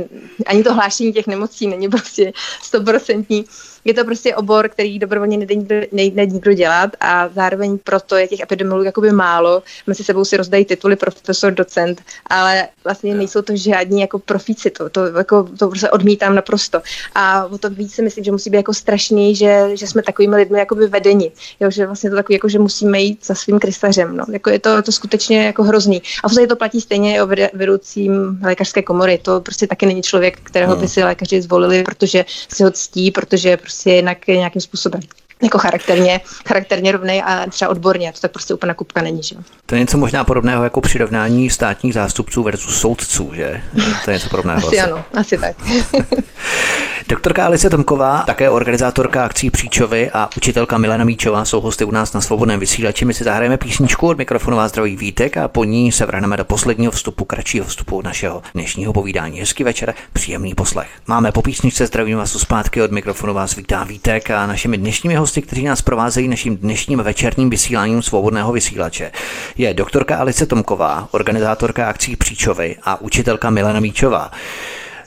ani to hlášení těch nemocí není prostě stoprocentní je to prostě obor, který dobrovolně nejde nikdo, nejde nikdo dělat a zároveň proto je těch epidemiologů jakoby málo. Mezi sebou si rozdají tituly profesor, docent, ale vlastně nejsou to žádní jako profíci, to, to, jako, to prostě odmítám naprosto. A o to víc si myslím, že musí být jako strašný, že, že jsme takovými lidmi jakoby vedeni, jo, že vlastně to takový, jako, že musíme jít za svým krystařem, no. jako je to, to skutečně jako hrozný. A v to platí stejně i o vedoucím lékařské komory, to prostě taky není člověk, kterého by no. si lékaři zvolili, protože si ho ctí, protože prostě prostě jinak nějakým způsobem jako charakterně, charakterně rovnej a třeba odborně. To tak prostě úplně kupka není. Že? To je něco možná podobného jako přirovnání státních zástupců versus soudců, že? To je něco podobného. asi ano, asi tak. Doktorka Alice Tomková, také organizátorka akcí Příčovy a učitelka Milena Míčová jsou hosty u nás na svobodném vysílači. My si zahrajeme písničku od mikrofonu vás zdraví Vítek a po ní se vrhneme do posledního vstupu, kratšího vstupu našeho dnešního povídání. Hezký večer, příjemný poslech. Máme po písničce zdravím vás zpátky od mikrofonu vás vítá Vítek a našimi dnešními hosty, kteří nás provázejí naším dnešním večerním vysíláním svobodného vysílače, je doktorka Alice Tomková, organizátorka akcí Příčovy a učitelka Milena Míčová.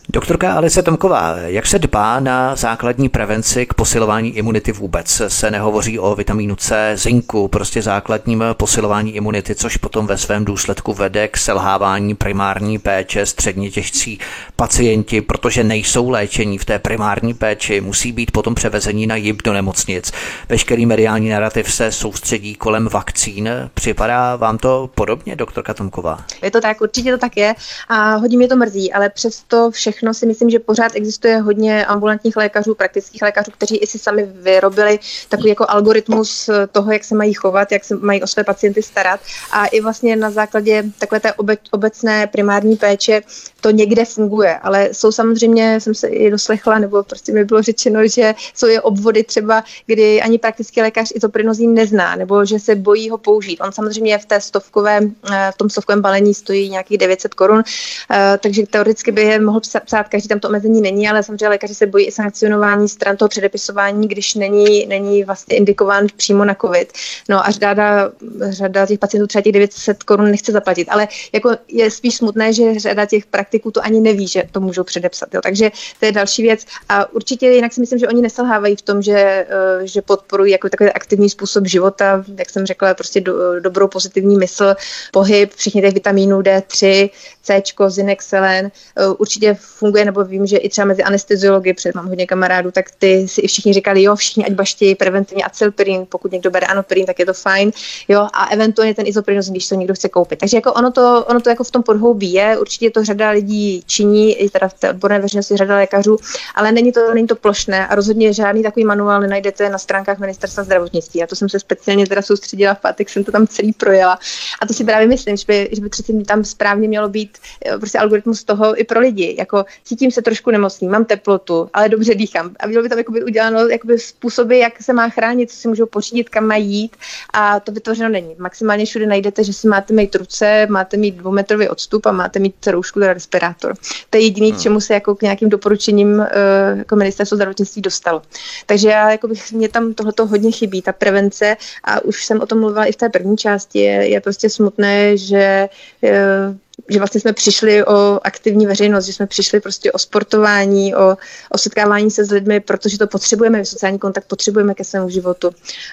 Doktorka Alice Tomková, jak se dbá na základní prevenci k posilování imunity vůbec? Se nehovoří o vitamínu C, zinku, prostě základním posilování imunity, což potom ve svém důsledku vede k selhávání primární péče středně těžcí pacienti, protože nejsou léčení v té primární péči, musí být potom převezení na JIP do nemocnic. Veškerý mediální narrativ se soustředí kolem vakcín. Připadá vám to podobně, doktorka Tomková? Je to tak, určitě to tak je a hodně mě to mrzí, ale přesto všechno všechno si myslím, že pořád existuje hodně ambulantních lékařů, praktických lékařů, kteří i si sami vyrobili takový jako algoritmus toho, jak se mají chovat, jak se mají o své pacienty starat. A i vlastně na základě takové té obecné primární péče to někde funguje, ale jsou samozřejmě, jsem se i doslechla, nebo prostě mi bylo řečeno, že jsou je obvody třeba, kdy ani praktický lékař izoprinozín nezná, nebo že se bojí ho použít. On samozřejmě v té stovkové, eh, v tom stovkovém balení stojí nějakých 900 korun, eh, takže teoreticky by je mohl psát každý, tam to omezení není, ale samozřejmě lékaři se bojí i sankcionování stran toho předepisování, když není, není vlastně indikován přímo na COVID. No a řada, řada těch pacientů třeba těch 900 korun nechce zaplatit, ale jako je spíš smutné, že řada těch praktiků to ani neví, že to můžou předepsat. Jo. Takže to je další věc. A určitě jinak si myslím, že oni neselhávají v tom, že, eh, že podporují jako takový aktivní způsob života, jak jsem řekla, prostě do, dobrou pozitivní mysl, pohyb, všichni těch vitamínů D3, C, zinek, selen. Eh, určitě funguje, nebo vím, že i třeba mezi anesteziology, před mám hodně kamarádů, tak ty si i všichni říkali, jo, všichni ať baštějí preventivně acylpirin, pokud někdo bere anopirin, tak je to fajn, jo, a eventuálně ten izoprinozin, když to někdo chce koupit. Takže jako ono to, ono to jako v tom podhoubí je, určitě to řada lidí činí, i teda v té odborné veřejnosti řada lékařů, ale není to, není to plošné a rozhodně žádný takový manuál nenajdete na stránkách ministerstva zdravotnictví. A to jsem se speciálně teda soustředila v pátek, jsem to tam celý projela. A to si právě myslím, že by, že by třeba tam správně mělo být eh, prostě algoritmus toho i pro lidi. Jako cítím se trošku nemocný, mám teplotu, ale dobře dýchám. A bylo by tam jakoby uděláno jakoby způsoby, jak se má chránit, co si můžou pořídit, kam mají jít. A to vytvořeno není. Maximálně všude najdete, že si máte mít ruce, máte mít dvoumetrový odstup a máte mít roušku, teda respirátor. To je jediný, hmm. čemu se jako k nějakým doporučením uh, jako ministerstvo zdravotnictví dostalo. Takže já jako bych, mě tam tohleto hodně chybí, ta prevence a už jsem o tom mluvila i v té první části, je, je prostě smutné, že uh, že vlastně jsme přišli o aktivní veřejnost, že jsme přišli prostě o sportování, o, o setkávání se s lidmi, protože to potřebujeme, sociální kontakt potřebujeme ke svému životu.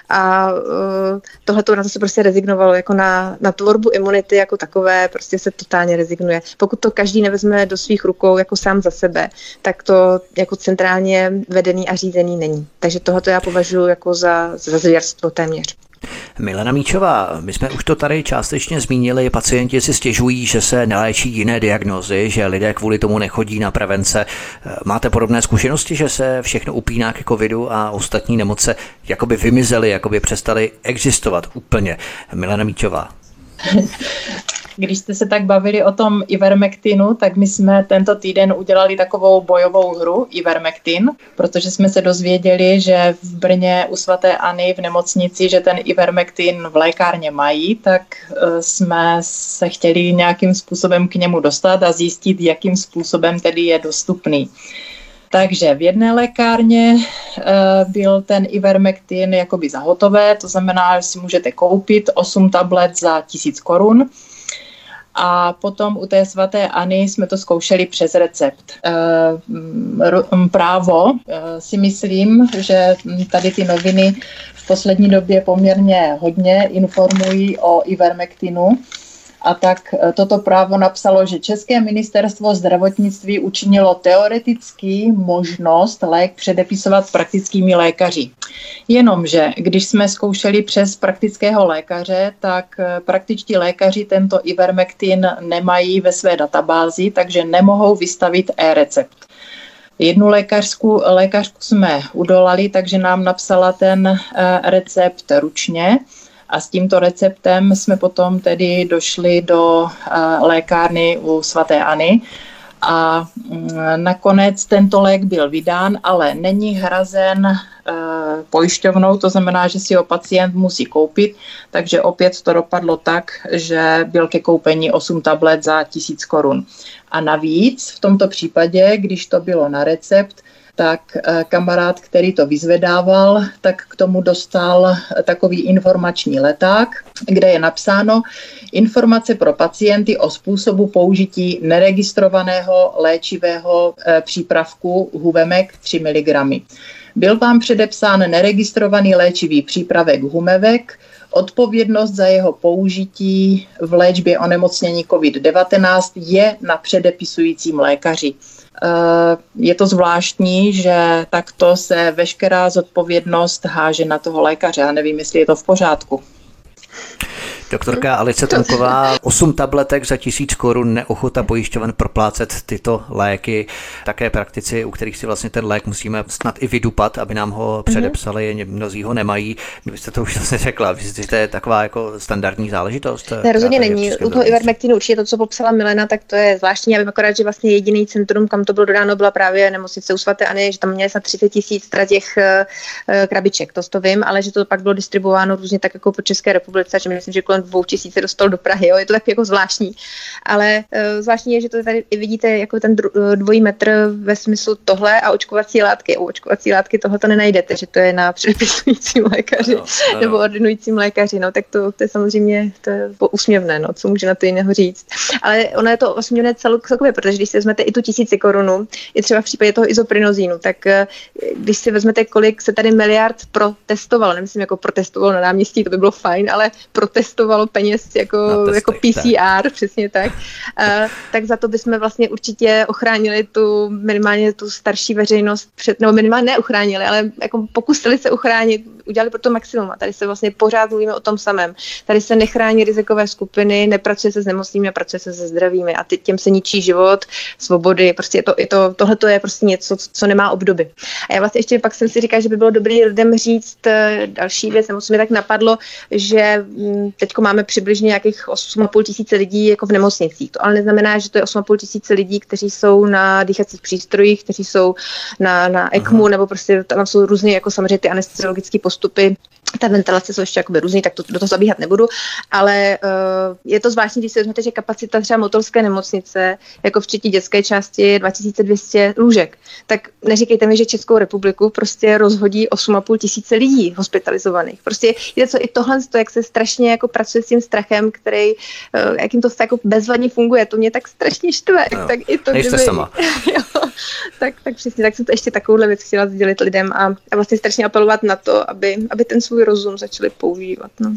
A uh, tohle to na to se prostě rezignovalo, jako na, na tvorbu imunity jako takové, prostě se totálně rezignuje. Pokud to každý nevezme do svých rukou jako sám za sebe, tak to jako centrálně vedený a řízený není. Takže tohoto já považuji jako za, za zvěrstvo téměř. Milena Míčová, my jsme už to tady částečně zmínili, pacienti si stěžují, že se neléčí jiné diagnozy, že lidé kvůli tomu nechodí na prevence. Máte podobné zkušenosti, že se všechno upíná ke covidu a ostatní nemoce jakoby vymizely, jakoby přestaly existovat úplně? Milena Míčová. Když jste se tak bavili o tom Ivermectinu, tak my jsme tento týden udělali takovou bojovou hru Ivermectin, protože jsme se dozvěděli, že v Brně u svatéAny v nemocnici, že ten Ivermectin v lékárně mají, tak e, jsme se chtěli nějakým způsobem k němu dostat a zjistit, jakým způsobem tedy je dostupný. Takže v jedné lékárně uh, byl ten Ivermectin jakoby zahotové, to znamená, že si můžete koupit 8 tablet za 1000 korun a potom u té svaté Ani jsme to zkoušeli přes recept. E, právo e, si myslím, že tady ty noviny v poslední době poměrně hodně informují o ivermektinu a tak e, toto právo napsalo, že České ministerstvo zdravotnictví učinilo teoreticky možnost lék předepisovat praktickými lékaři. Jenomže, když jsme zkoušeli přes praktického lékaře, tak e, praktičtí lékaři tento ivermectin nemají ve své databázi, takže nemohou vystavit e-recept. Jednu lékařskou, lékařku jsme udolali, takže nám napsala ten e, recept ručně a s tímto receptem jsme potom tedy došli do lékárny u svatéAny a mm, nakonec tento lék byl vydán, ale není hrazen e, pojišťovnou, to znamená, že si ho pacient musí koupit, takže opět to dopadlo tak, že byl ke koupení 8 tablet za 1000 korun. A navíc v tomto případě, když to bylo na recept, tak eh, kamarád, který to vyzvedával, tak k tomu dostal takový informační leták, kde je napsáno informace pro pacienty o způsobu použití neregistrovaného léčivého eh, přípravku Huvemek 3 mg. Byl vám předepsán neregistrovaný léčivý přípravek Humevek, Odpovědnost za jeho použití v léčbě onemocnění COVID-19 je na předepisujícím lékaři. Eh, je to zvláštní, že takto se veškerá zodpovědnost háže na toho lékaře. Já nevím, jestli je to v pořádku. Doktorka Alice Tomková, 8 tabletek za tisíc korun, neochota pojišťoven proplácet tyto léky. Také praktici, u kterých si vlastně ten lék musíme snad i vydupat, aby nám ho mhm. předepsali, mm-hmm. mnozí ho nemají. Kdybyste to už vlastně řekla, myslíte, že to je taková jako standardní záležitost? Ne, rozhodně není. U toho Ivermectinu určitě to, co popsala Milena, tak to je zvláštní. Já vím akorát, že vlastně jediný centrum, kam to bylo dodáno, byla právě nemocnice u svaté Ani, že tam měli snad 30 tisíc těch uh, krabiček, to, to vím, ale že to pak bylo distribuováno různě tak jako po České republice, že myslím, že kolem dvou tisíc dostal do Prahy, jo? je to tak jako zvláštní. Ale uh, zvláštní je, že to tady vidíte jako ten eh, dvojí metr ve smyslu tohle a očkovací látky. U očkovací látky tohle to nenajdete, že to je na předepisujícím lékaři ano, ano. nebo ordinujícím lékaři, no tak to, to je samozřejmě to je úsměvné, no, co může na to jiného říct. Ale ono je to úsměvné celkově, protože když si vezmete i tu tisíci korunu, i třeba v případě toho izoprinozínu, tak eh, když si vezmete, kolik se tady miliard protestovalo, nemyslím jako protestovalo na náměstí, to by bylo fajn, ale protestovalo peníze peněz jako, jako PCR, tak. přesně tak, uh, tak za to bychom vlastně určitě ochránili tu minimálně tu starší veřejnost před, nebo minimálně neuchránili, ale jako pokusili se uchránit, udělali pro to maximum a tady se vlastně pořád mluvíme o tom samém. Tady se nechrání rizikové skupiny, nepracuje se s nemocnými, pracuje se se zdravými a ty, těm se ničí život, svobody, prostě je to, je to, tohle to je prostě něco, co nemá obdoby. A já vlastně ještě pak jsem si říkala, že by bylo dobré lidem říct eh, další věc, nebo co mi tak napadlo, že mm, teď máme přibližně nějakých 8,5 tisíce lidí jako v nemocnicích. To ale neznamená, že to je 8,5 tisíce lidí, kteří jsou na dýchacích přístrojích, kteří jsou na, na ECMU, uh-huh. nebo prostě tam jsou různě jako samozřejmě ty anesteziologické postupy ta ventilace jsou ještě jakoby různý, tak to, do toho zabíhat nebudu, ale uh, je to zvláštní, když si vezmete, že kapacita třeba motorské nemocnice, jako včetně dětské části, je 2200 lůžek. Tak neříkejte mi, že Českou republiku prostě rozhodí 8,5 tisíce lidí hospitalizovaných. Prostě je to i tohle, to, jak se strašně jako pracuje s tím strachem, který, uh, jakým to jako bezvadně funguje, to mě tak strašně štve. No, tak i to, kdyby, sama. jo, tak, tak přesně, tak jsem to ještě takovouhle věc chtěla sdělit lidem a, a vlastně strašně apelovat na to, aby, aby ten svůj rozum začali používat. No.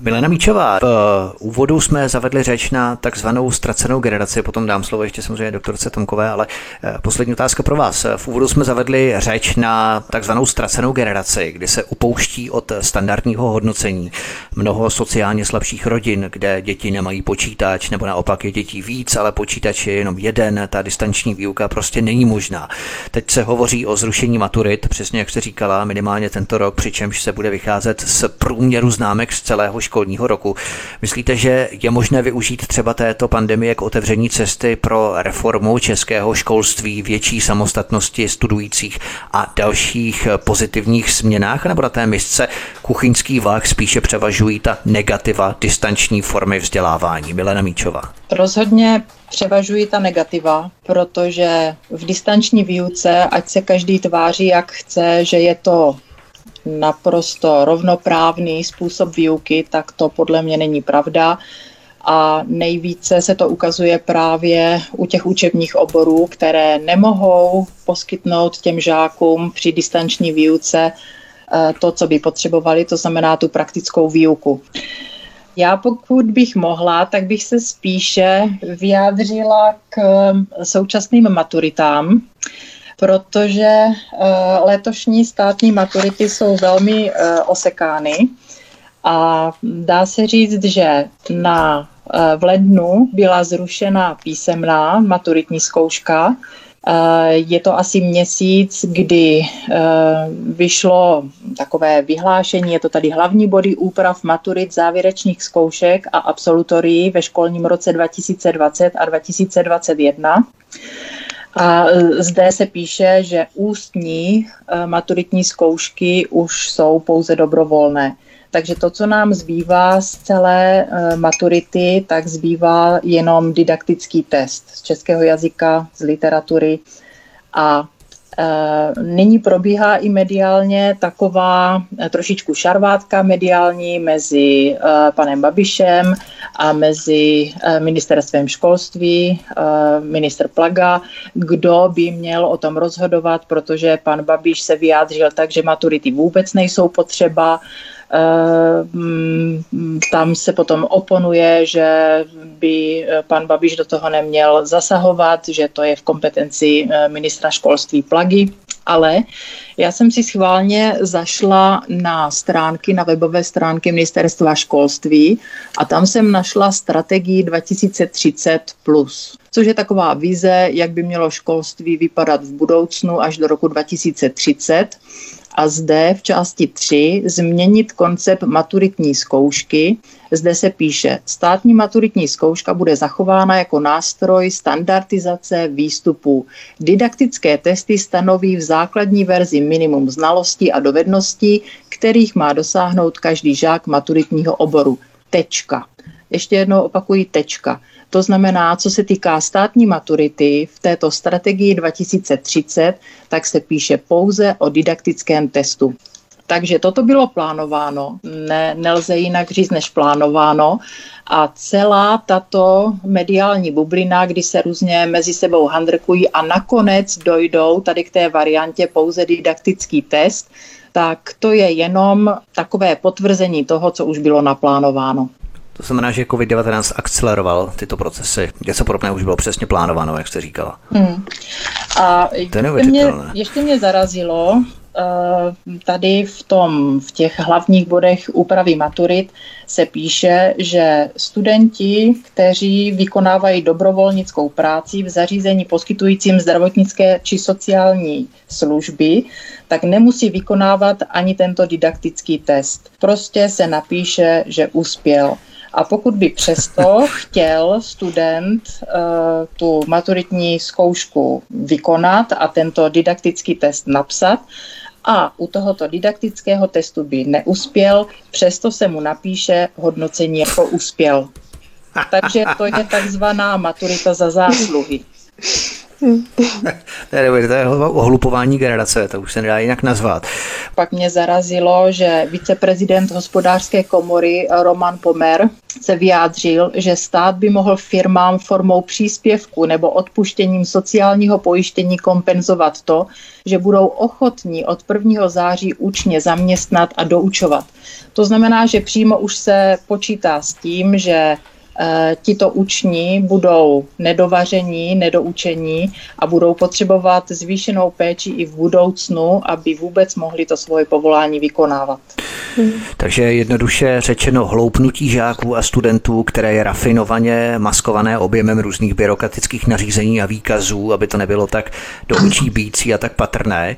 Milena Míčová, v úvodu jsme zavedli řeč na takzvanou ztracenou generaci, potom dám slovo ještě samozřejmě doktorce Tomkové, ale eh, poslední otázka pro vás. V úvodu jsme zavedli řeč na takzvanou ztracenou generaci, kdy se upouští od standardního hodnocení mnoho sociálně slabších rodin, kde děti nemají počítač, nebo naopak je dětí víc, ale počítač je jenom jeden, ta distanční výuka prostě není možná. Teď se hovoří o zrušení maturit, přesně jak se říkala, minimálně tento rok, přičemž se bude vycházet z průměru známek z celého celého školního roku. Myslíte, že je možné využít třeba této pandemie k otevření cesty pro reformu českého školství, větší samostatnosti studujících a dalších pozitivních změnách, nebo na té misce kuchyňský vah spíše převažují ta negativa distanční formy vzdělávání? Milena Míčová. Rozhodně převažují ta negativa, protože v distanční výuce, ať se každý tváří, jak chce, že je to naprosto rovnoprávný způsob výuky, tak to podle mě není pravda. A nejvíce se to ukazuje právě u těch učebních oborů, které nemohou poskytnout těm žákům při distanční výuce eh, to, co by potřebovali, to znamená tu praktickou výuku. Já pokud bych mohla, tak bych se spíše vyjádřila k eh, současným maturitám, protože eh, letošní státní maturity jsou velmi eh, osekány a dá se říct, že na, eh, v lednu byla zrušena písemná maturitní zkouška, Je to asi měsíc, kdy vyšlo takové vyhlášení, je to tady hlavní body úprav maturit závěrečných zkoušek a absolutorií ve školním roce 2020 a 2021. A zde se píše, že ústní maturitní zkoušky už jsou pouze dobrovolné. Takže to, co nám zbývá z celé maturity, tak zbývá jenom didaktický test z českého jazyka, z literatury a Nyní probíhá i mediálně taková trošičku šarvátka mediální mezi panem Babišem a mezi ministerstvem školství, minister Plaga, kdo by měl o tom rozhodovat, protože pan Babiš se vyjádřil tak, že maturity vůbec nejsou potřeba, tam se potom oponuje, že by pan Babiš do toho neměl zasahovat, že to je v kompetenci ministra školství Plagy. Ale já jsem si schválně zašla na stránky, na webové stránky ministerstva školství a tam jsem našla strategii 2030+, plus, což je taková vize, jak by mělo školství vypadat v budoucnu až do roku 2030 a zde v části 3 změnit koncept maturitní zkoušky. Zde se píše, státní maturitní zkouška bude zachována jako nástroj standardizace výstupů. Didaktické testy stanoví v základní verzi minimum znalostí a dovedností, kterých má dosáhnout každý žák maturitního oboru. Tečka. Ještě jednou opakuji tečka. To znamená, co se týká státní maturity v této strategii 2030, tak se píše pouze o didaktickém testu. Takže toto bylo plánováno, ne, nelze jinak říct než plánováno a celá tato mediální bublina, kdy se různě mezi sebou handrkují a nakonec dojdou tady k té variantě pouze didaktický test, tak to je jenom takové potvrzení toho, co už bylo naplánováno. To znamená, že COVID-19 akceleroval tyto procesy. Něco podobné už bylo přesně plánováno, jak jste říkala. Hmm. A to je mě, ještě mě zarazilo, eh, tady v, tom, v těch hlavních bodech úpravy maturit se píše, že studenti, kteří vykonávají dobrovolnickou práci v zařízení poskytujícím zdravotnické či sociální služby, tak nemusí vykonávat ani tento didaktický test. Prostě se napíše, že uspěl. A pokud by přesto chtěl student uh, tu maturitní zkoušku vykonat a tento didaktický test napsat, a u tohoto didaktického testu by neuspěl, přesto se mu napíše hodnocení jako uspěl. Takže to je takzvaná maturita za zásluhy. to je je ohlupování generace, to už se nedá jinak nazvat. Pak mě zarazilo, že viceprezident hospodářské komory Roman Pomer se vyjádřil, že stát by mohl firmám formou příspěvku nebo odpuštěním sociálního pojištění kompenzovat to, že budou ochotní od 1. září účně zaměstnat a doučovat. To znamená, že přímo už se počítá s tím, že tito uční budou nedovaření, nedoučení a budou potřebovat zvýšenou péči i v budoucnu, aby vůbec mohli to svoje povolání vykonávat. Takže jednoduše řečeno hloupnutí žáků a studentů, které je rafinovaně maskované objemem různých byrokratických nařízení a výkazů, aby to nebylo tak do očí bící a tak patrné.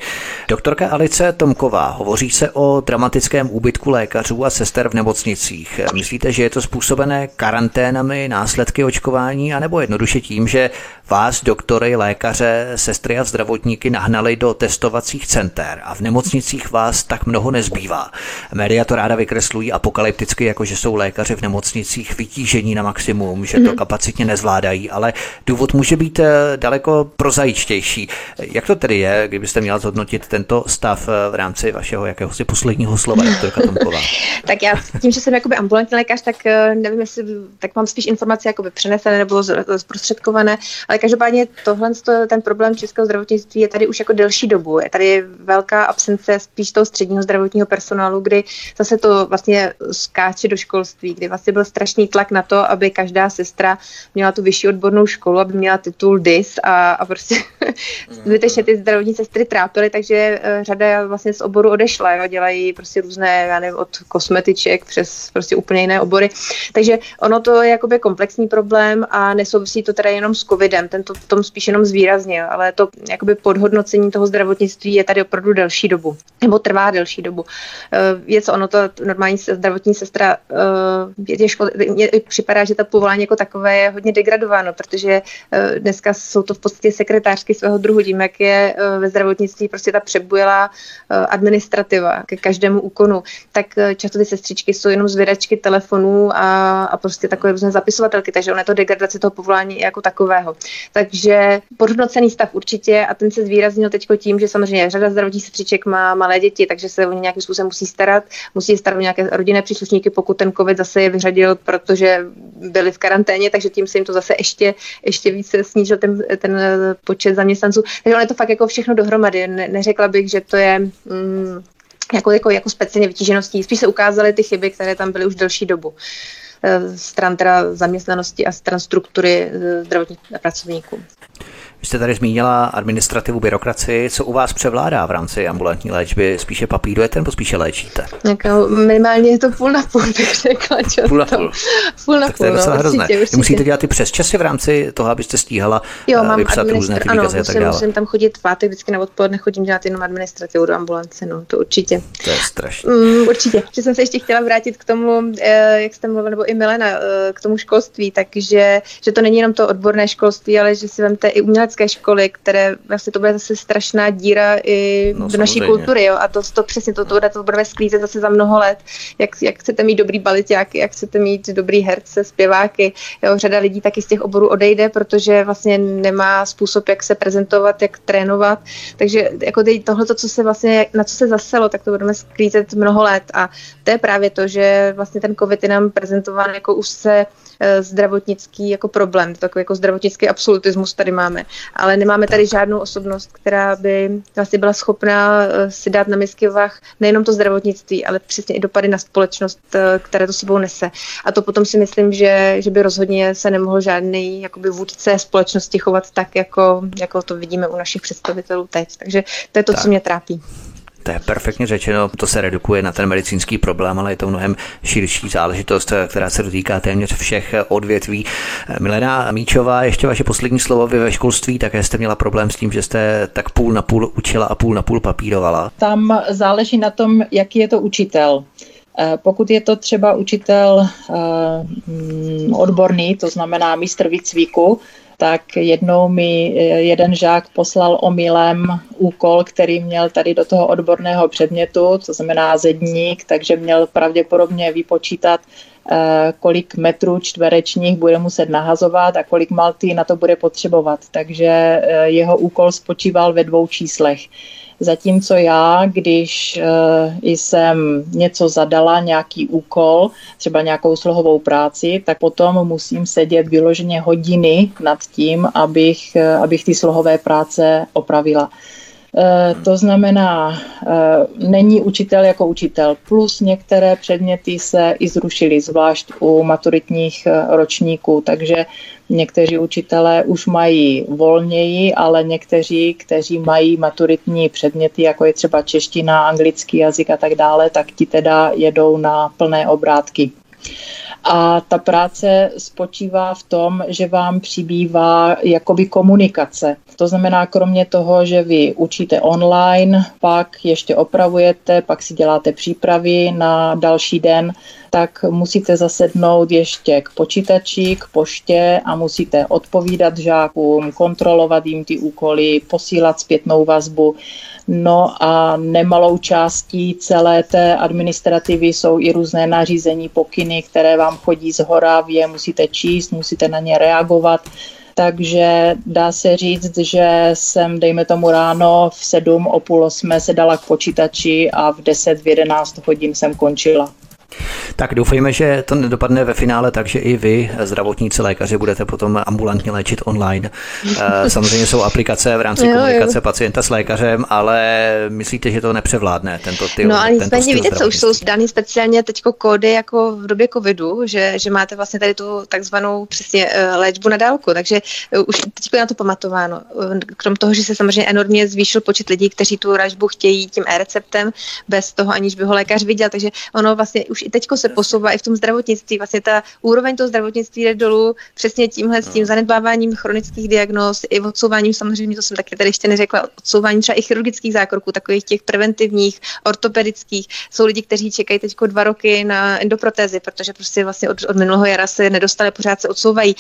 Doktorka Alice Tomková, hovoří se o dramatickém úbytku lékařů a sester v nemocnicích. Myslíte, že je to způsobené karanténou karanténami, následky očkování, anebo jednoduše tím, že vás, doktory, lékaře, sestry a zdravotníky nahnali do testovacích center a v nemocnicích vás tak mnoho nezbývá. Média to ráda vykreslují apokalypticky, jako že jsou lékaři v nemocnicích vytížení na maximum, že to mhm. kapacitně nezvládají, ale důvod může být eh, daleko prozajičtější. Jak to tedy je, kdybyste měla zhodnotit tento stav eh, v rámci vašeho jakéhosi posledního slova, doktorka Tomková? tak já tím, že jsem jakoby ambulantní lékař, tak eh, nevím, jestli tak mám spíš informace jakoby přenesené nebo zprostředkované, ale každopádně tohle, ten problém českého zdravotnictví je tady už jako delší dobu. Je tady velká absence spíš toho středního zdravotního personálu, kdy zase to vlastně skáče do školství, kdy vlastně byl strašný tlak na to, aby každá sestra měla tu vyšší odbornou školu, aby měla titul DIS a, a prostě zbytečně ty zdravotní sestry trápily, takže eh, řada vlastně z oboru odešla, jo, dělají prostě různé, já nevím, od kosmetiček přes prostě úplně jiné obory. Takže ono to je je jakoby komplexní problém a nesouvisí to teda jenom s covidem, ten to v tom spíš jenom zvýraznil, ale to jakoby podhodnocení toho zdravotnictví je tady opravdu delší dobu, nebo trvá delší dobu. Eh, je co ono, to normální zdravotní sestra, eh, je škol, mně připadá, že to povolání jako takové je hodně degradováno, protože eh, dneska jsou to v podstatě sekretářky svého druhu, tím, jak je ve zdravotnictví prostě ta přebujelá administrativa ke každému úkonu, tak často ty sestřičky jsou jenom zvědačky telefonů a, a prostě takové různé zapisovatelky, takže ono je to degradace toho povolání jako takového. Takže podhodnocený stav určitě a ten se zvýraznil teď tím, že samozřejmě řada zdravotních sestřiček má malé děti, takže se o ně nějakým způsobem musí starat, musí starat o nějaké rodinné příslušníky, pokud ten COVID zase je vyřadil, protože byli v karanténě, takže tím se jim to zase ještě, ještě více snížil ten, ten počet zaměstnanců. Takže ono je to fakt jako všechno dohromady. Ne, neřekla bych, že to je mm, jako, jako, jako speciálně vytížeností. Spíš se ukázaly ty chyby, které tam byly už delší dobu eh, stran teda zaměstnanosti a stran struktury eh, zdravotních pracovníků. Vy jste tady zmínila administrativu, byrokracii. Co u vás převládá v rámci ambulantní léčby? Spíše papírujete nebo spíše léčíte? Jako minimálně je to půl na půl, bych řekla. Často. Půl na půl. půl na tak to je půl, docela no, hrozné. určitě, určitě. musíte dělat ty přesčasy v rámci toho, abyste stíhala jo, eh, mám vypsat různé ty ano, výkazy a tak musím, dále. musím tam chodit v pátek, vždycky na odpoledne chodím dělat jenom administrativu do ambulance, no, to určitě. To je strašné. Mm, určitě. Že jsem se ještě chtěla vrátit k tomu, eh, jak jste mluvil, nebo i Milena, eh, k tomu školství, takže že to není jenom to odborné školství, ale že si vemte i umělecké školy, které vlastně to bude zase strašná díra i No, do naší kultury, jo, a to, to přesně, to, to, to budeme sklízet zase za mnoho let, jak, jak chcete mít dobrý baliťáky, jak chcete mít dobrý herce, zpěváky, jo, řada lidí taky z těch oborů odejde, protože vlastně nemá způsob, jak se prezentovat, jak trénovat, takže jako tohle, co se vlastně, na co se zaselo, tak to budeme sklízet mnoho let. A to je právě to, že vlastně ten covid je nám prezentován jako už se zdravotnický jako problém, takový jako zdravotnický absolutismus tady máme, ale nemáme tady žádnou osobnost, která by vlastně byla schopná eh, si dát na misky vah nejenom to zdravotnictví, ale přesně i dopady na společnost, eh, které to sebou nese. A to potom si myslím, že, že by rozhodně se nemohl žádný jakoby vůdce společnosti chovat tak, jako, jako to vidíme u našich představitelů teď. Takže to je to, Tak. co mě trápí. To je perfektně řečeno, to se redukuje na ten medicínský problém, ale je to mnohem širší záležitost, která se dotýká téměř všech odvětví. Milena Míčová, ještě vaše poslední slovo. Vy ve školství také jste měla problém s tím, že jste tak půl na půl učila a půl na půl papírovala. Tam záleží na tom, jaký je to učitel. Eh, Pokud je to třeba učitel eh, mm, odborný, to znamená mistr výcviku, tak jednou mi eh, jeden žák poslal omylem úkol, který měl tady do toho odborného předmětu, to znamená zedník, takže měl pravděpodobně vypočítat, kolik metrů čtverečních bude muset nahazovat a kolik malty na to bude potřebovat. Takže eh, jeho úkol spočíval ve dvou číslech. Zatímco já, když uh, jsem něco zadala, nějaký úkol, třeba nějakou slohovou práci, tak potom musím sedět vyloženě hodiny nad tím, abych, uh, abych ty slohové práce opravila. Uh, to znamená, uh, není učitel jako učitel, plus některé předměty se i zrušily, zvlášť u maturitních uh, ročníků, takže Někteří učitelé už mají volněji, ale někteří, kteří mají maturitní předměty, jako je třeba čeština, anglický jazyk a tak dále, tak ti teda jedou na plné obrátky. A ta práce spočívá v tom, že vám přibývá jakoby komunikace. To znamená, kromě toho, že vy učíte online, pak ještě opravujete, pak si děláte přípravy na další den, tak musíte zasednout ještě k počítači, k poště a musíte odpovídat žákům, kontrolovat jim ty úkoly, posílat zpětnou vazbu. No a nemalou částí celé té administrativy jsou i různé nařízení, pokyny, které vám chodí z hora, vy je musíte číst, musíte na ně reagovat. Takže dá se říct, že jsem, dejme tomu ráno v 7, o půl 8 se dala k počítači a v 10, v 11 hodin jsem končila. Tak doufejme, že to nedopadne ve finále tak, že i vy, zdravotníci, lékaři, budete potom ambulantně léčit online. Eh, Samozřejmě jsou aplikace v rámci Jo, jo. komunikace pacienta s lékařem, ale myslíte, že to nepřevládne, tento ty, No ale tento nicméně víte co, už jsou dány speciálně teď kódy jako v době covidu, že, že máte vlastně tady tu takzvanou přesně eh, léčbu na dálku, takže eh, už teď je na to pamatováno. Krom toho, že se samozřejmě enormně zvýšil počet lidí, kteří tu léčbu chtějí tím e-receptem, bez toho aniž by ho lékař viděl, takže ono vlastně už i teďko se se posouvá i v tom zdravotnictví. Vlastně ta úroveň toho zdravotnictví jde dolů přesně tímhle s tím zanedbáváním chronických diagnóz i odsouváním, samozřejmě to jsem taky tady ještě neřekla, odsouvání třeba i chirurgických zákroků, takových těch preventivních, ortopedických. Jsou lidi, kteří čekají teď dva roky na endoprotézy, protože prostě vlastně od, od minulého jara se nedostali, pořád se odsouvají.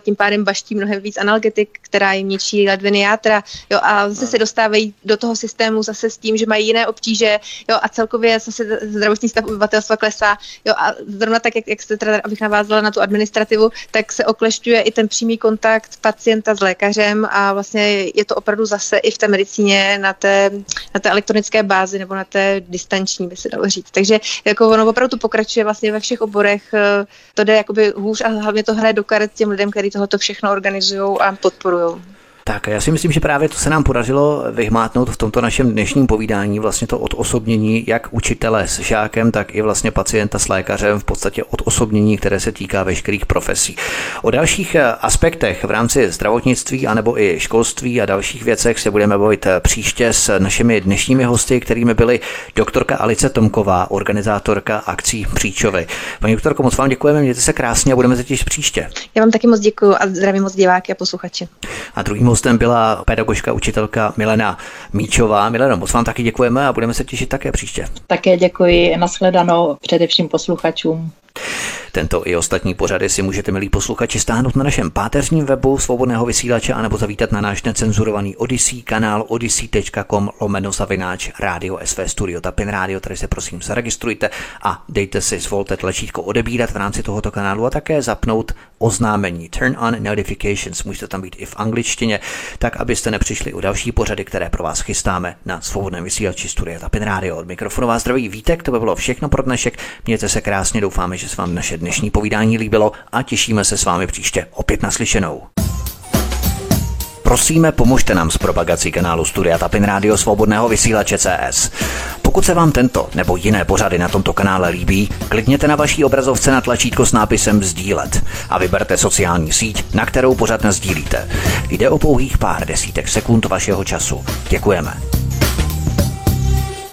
Tím pádem baští mnohem víc analgetik, která jim ničí ledviny játra. Jo, a zase se dostávají do toho systému zase s tím, že mají jiné obtíže jo, a celkově zase zdravotní stav obyvatelstva klesá. Jo, a zrovna tak, jak, jak jste teda, abych navázala na tu administrativu, tak se oklešťuje i ten přímý kontakt pacienta s lékařem a vlastně je to opravdu zase i v té medicíně na té, na té elektronické bázi nebo na té distanční, by se dalo říct. Takže jako ono opravdu to pokračuje vlastně ve všech oborech, eh, to jde jakoby hůř a hlavně to hraje do karet těm lidem, kteří tohoto všechno organizují a podporují. Tak já si myslím, že právě to se nám podařilo vyhmátnout v tomto našem dnešním povídání, vlastně to odosobnění jak učitele s žákem, tak i vlastně pacienta s lékařem, v podstatě odosobnění, které se týká veškerých profesí. O dalších eh, aspektech v rámci zdravotnictví anebo i školství a dalších věcech se budeme bavit eh, příště s našimi dnešními hosty, kterými byly doktorka Alice Tomková, organizátorka akcí Příčovy. Paní doktorko, moc vám děkujeme, mějte se krásně a budeme se těšit příště. Já vám taky moc děkuji a zdravím moc diváky a posluchače. A druhým hostem byla pedagožka, učitelka Milena Míčová. Mileno, moc vám taky děkujeme a budeme se těšit také příště. Také děkuji, nashledanou především posluchačům. Tento i ostatní pořady si můžete, milí posluchači, stáhnout na našem páteřním webu svobodného vysílače anebo zavítat na náš necenzurovaný Odyssey kanál odyssey.com lomeno zavináč Radio SV Studio Tapin Radio, tady se prosím zaregistrujte a dejte si, zvolte tlačítko odebírat v rámci tohoto kanálu a také zapnout oznámení Turn on Notifications, můžete tam být i v angličtině, tak abyste nepřišli u další pořady, které pro vás chystáme na svobodném vysílači Studia Tapin Radio. Od mikrofonu vás zdraví Vítek, to by bylo všechno pro dnešek. Mějte se krásně, doufáme, že se vám naše dnešní povídání líbilo a těšíme se s vámi příště opět naslyšenou. Prosíme, pomožte nám s propagací kanálu Studia Tapin Radio Svobodného vysílače CS. Pokud se vám tento nebo jiné pořady na tomto kanále líbí, klikněte na vaší obrazovce na tlačítko s nápisem Sdílet a vyberte sociální síť, na kterou pořád sdílíte. Jde o pouhých pár desítek sekund vašeho času. Děkujeme.